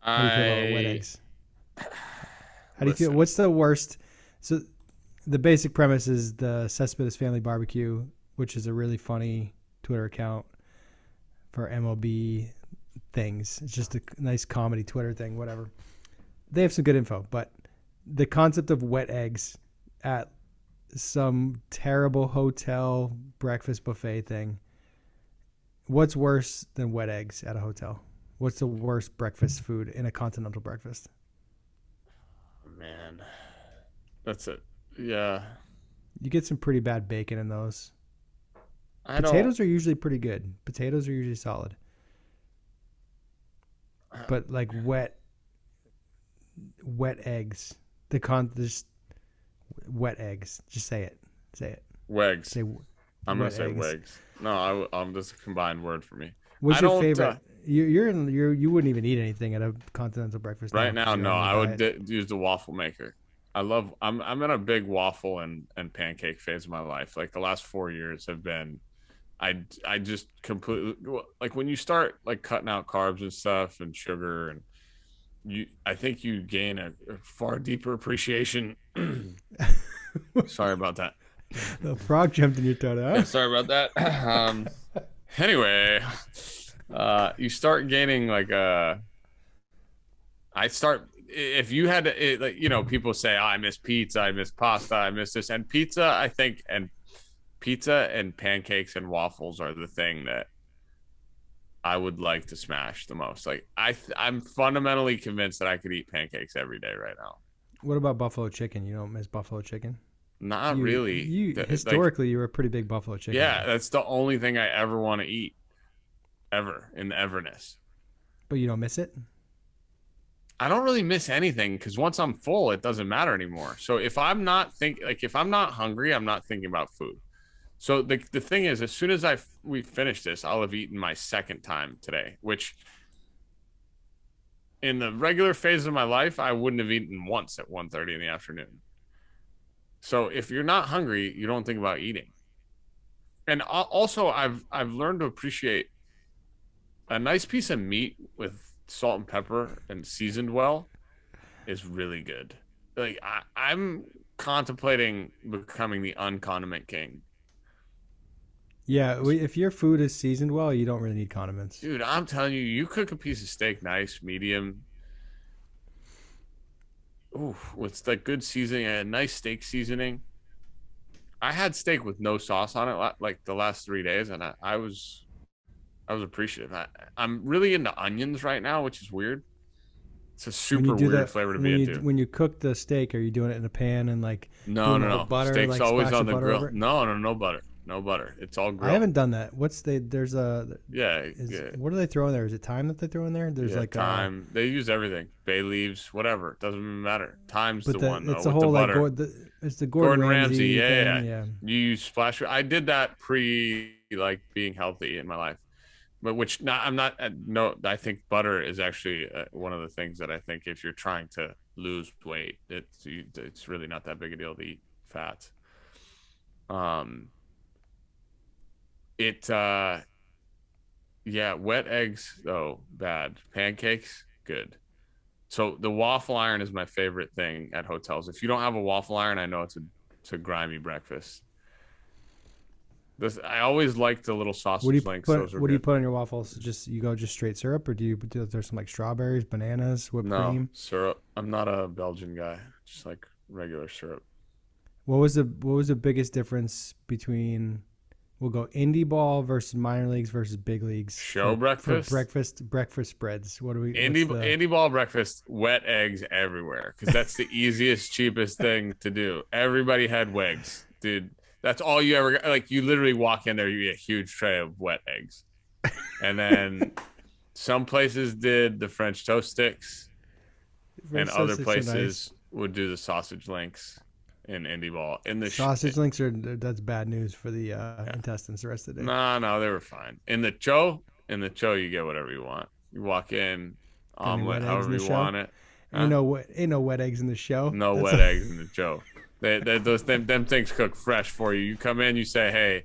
How do you feel about wet eggs? How do you feel? Listen. What's the worst? So, the basic premise is the Cespedes Family Barbecue, which is a really funny Twitter account for MLB things. It's just a nice comedy Twitter thing, whatever. They have some good info, but the concept of wet eggs at some terrible hotel breakfast buffet thing. What's worse than wet eggs at a hotel? What's the worst breakfast food in a continental breakfast? Man, that's it. Yeah, You get some pretty bad bacon in those. I Potatoes are usually pretty good. Potatoes are usually solid. Uh, but like wet wet eggs. The con just wet eggs. Just say it. Say it. Wegs. Say I'm gonna say eggs. Wegs. No, I, am just a combined word for me. What's I your favorite? uh, you, you're in. You're you wouldn't even eat anything at a continental breakfast. Right now, no, I would d- use the waffle maker. I love. I'm I'm in a big waffle and and pancake phase of my life. Like the last four years have been. I I just completely like when you start like cutting out carbs and stuff and sugar and you. I think you gain a, a far deeper appreciation. *clears throat* Sorry about that. *laughs* the frog jumped in your toe. Yeah, sorry about that. *clears throat* Um, anyway, uh, you start gaining like a. I start if you had to, it, like you know people say oh, I miss pizza, I miss pasta, I miss this, and pizza. I think and pizza and pancakes and waffles are the thing that I would like to smash the most. Like I, th- I'm fundamentally convinced that I could eat pancakes every day right now. What about buffalo chicken? You don't miss buffalo chicken? Not You- really. You Th- like- historically, you were a pretty big buffalo chicken. Yeah, guy. that's the only thing I ever want to eat, ever in the everness. but you don't miss it. I don't really miss anything because once I'm full, it doesn't matter anymore. So if I'm not think like if I'm not hungry, I'm not thinking about food. So the the thing is, as soon as I we finish this, I'll have eaten my second time today, which in the regular phase of my life, I wouldn't have eaten once at 1.30 in the afternoon. So if you're not hungry, you don't think about eating. And also, I've I've learned to appreciate a nice piece of meat with salt and pepper and seasoned well is really good. Like I, I'm contemplating becoming the uncondiment king. Yeah, we- if your food is seasoned well, you don't really need condiments. Dude, I'm telling you, you cook a piece of steak nice, medium. Ooh, with like good seasoning, a nice steak seasoning. I had steak with no sauce on it like the last three days, and I, I was, I was appreciative. I, I'm really into onions right now, which is weird. It's a super weird that, flavor to be you, into. when you cook the steak, are you doing it in a pan and like? No, no, no. butter, Steak's like, always on the the grill. No, no, no butter. No butter. It's all grilled. I haven't done that. What's they? There's a. Yeah, Is, yeah. What do they throw in there? Is it thyme that they throw in there? There's yeah, like thyme. they use everything. Bay leaves, whatever. Doesn't even matter. Time's A, the, the, one though it's a with whole the like. Gord, the, it's the Gordon, Gordon Ramsay, yeah, thing, yeah. You use splash. I did that pre like being healthy in my life, but which not, I'm not. uh, No, I think butter is actually uh, one of the things that I think if you're trying to lose weight, it's you, it's really not that big a deal to eat fats. Um. It uh. Yeah, wet eggs though bad. Pancakes good. So the waffle iron is my favorite thing at hotels. If you don't have a waffle iron, I know it's a it's a grimy breakfast. This, I always like the little sausage What do you links. put? What do you put on your waffles? Just you go just straight syrup, or do you do there's some like strawberries, bananas, whipped No cream? syrup. I'm not a Belgian guy. Just like regular syrup. What was the what was the biggest difference between we'll go indie ball versus minor leagues versus big leagues? Show for, breakfast? for breakfast breakfast spreads. What do we? What's the- indie ball breakfast, wet eggs everywhere because that's the easiest, cheapest thing to do. Everybody had wigs, dude. That's all you ever got. Like you literally walk in there, you get a huge tray of wet eggs, and then *laughs* some places did the French toast sticks, and French other toast sticks are places would do the sausage links in indie ball. In the nice. sh- sausage links are that's bad news for the uh, intestines the rest of the day. No, no, they were fine. In the cho, in the cho, you get whatever you want. You walk in, Got any wet omelet, however you show? want it. Huh? Ain't no wet, ain't no wet eggs in the show. No That's wet a- eggs in the Joe. They, they, those them, them things cook fresh for you. You come in, you say, "Hey,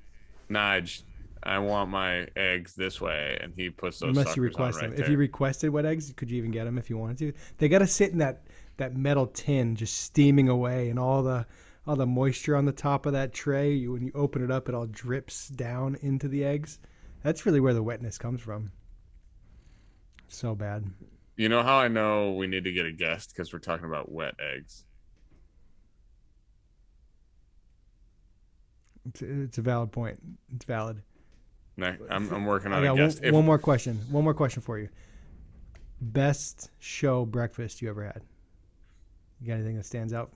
Nige, I want my eggs this way," and he puts those. Unless you request right them. If you requested wet eggs, could you even get them if you wanted to? They got to sit in that that metal tin, just steaming away, and all the all the moisture on the top of that tray. You, when you open it up, it all drips down into the eggs. That's really where the wetness comes from. So bad. you know how I know we need to get a guest because we're talking about wet eggs. It's, it's a valid point. It's valid. I'm, I'm working I on got a one. If- one more question. One more question for you. Best show breakfast you ever had? You got anything that stands out?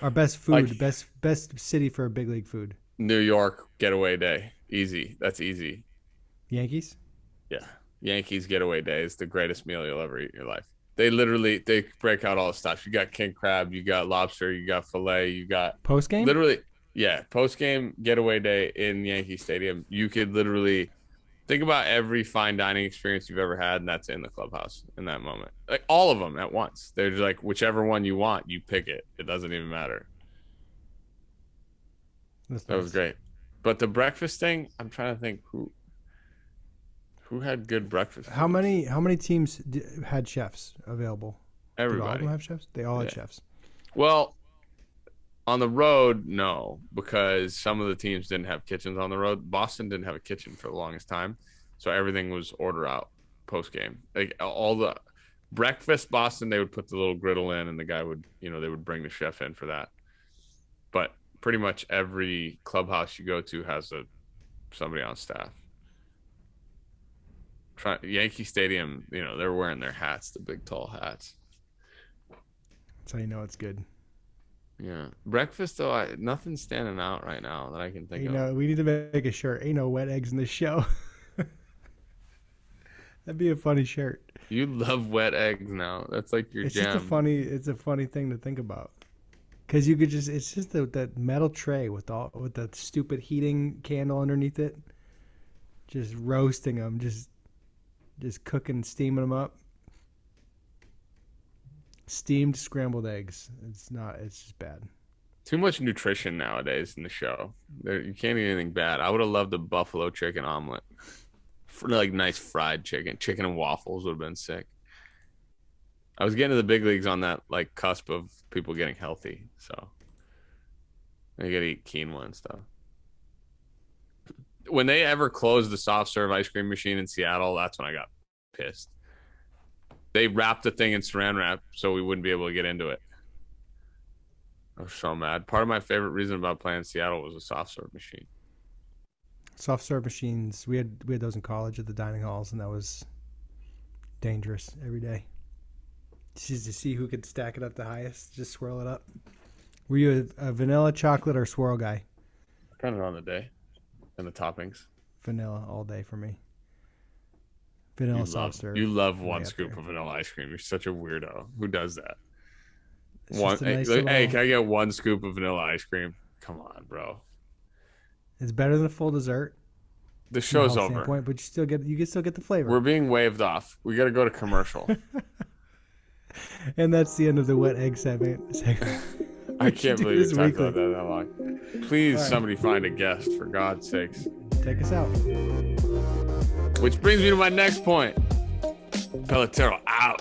Our best food, Like- best best city for a big league food. New York getaway day, easy. That's easy. Yankees. Yeah, Yankees getaway day is the greatest meal you'll ever eat in your life. They literally they break out all the stuff. You got king crab, you got lobster, you got fillet, you got Post game. literally yeah post game getaway day in yankee stadium you could literally think about every fine dining experience you've ever had and that's in the clubhouse in that moment like all of them at once they're just like whichever one you want you pick it it doesn't even matter That's that was great but the breakfast thing i'm trying to think who who had good breakfast How many how many teams d- had chefs available? Did all of everybody them have chefs? They all had Yeah. chefs. Well, on the road, no, because some of the teams didn't have kitchens on the road. Boston didn't have a kitchen for the longest time, so everything was order out post game. Like all the breakfast, Boston, they would put the little griddle in, and the guy would, you know, they would bring the chef in for that. But pretty much every clubhouse you go to has a somebody on staff. Try, Yankee Stadium, you know, they're wearing their hats, the big tall hats. That's how you know it's good. Yeah, breakfast though, I, nothing's standing out right now that I can think You of. know, we need to make a shirt. Ain't no wet eggs in the show. *laughs* That'd be a funny shirt. You love wet eggs now. That's like your it's jam. just a funny. It's a funny thing to think about. Cause you could just. It's just the, that metal tray with all with that stupid heating candle underneath it. Just roasting them. Just, just cooking, steaming them up. Steamed scrambled eggs. It's not. It's just bad. Too much nutrition nowadays in the show. There, you can't eat anything bad. I would have loved a buffalo chicken omelet, for like nice fried chicken, chicken and waffles would have been sick. I was getting to the big leagues on that like cusp of people getting healthy, so I gotta eat quinoa and stuff. When they ever closed the soft serve ice cream machine in Seattle, that's when I got pissed. They wrapped the thing in saran wrap so we wouldn't be able to get into it. I was so mad. Part of my favorite reason about playing Seattle was a soft serve machine. Soft serve machines. We had we had those in college at the dining halls, and that was dangerous every day. Just to see who could stack it up the highest, just swirl it up. Were you a, a vanilla chocolate or swirl guy? Depending on the day and the toppings. Vanilla all day for me. Vanilla You soft love, serve. you love one scoop there. of vanilla ice cream. You're such a weirdo. Who does that? It's one, a hey, nice like, hey, can I get one scoop of vanilla ice cream? Come on, bro. It's better than a full dessert. The show's over. standpoint, but you still get you can still get the flavor. We're being waved off. We got to go to commercial. *laughs* and that's the end of the wet egg segment. *laughs* I can't believe we talked weekly. about that that long. Please, right. somebody find a guest for God's sakes. Take us out. Which brings me to my next point. Pelotero out.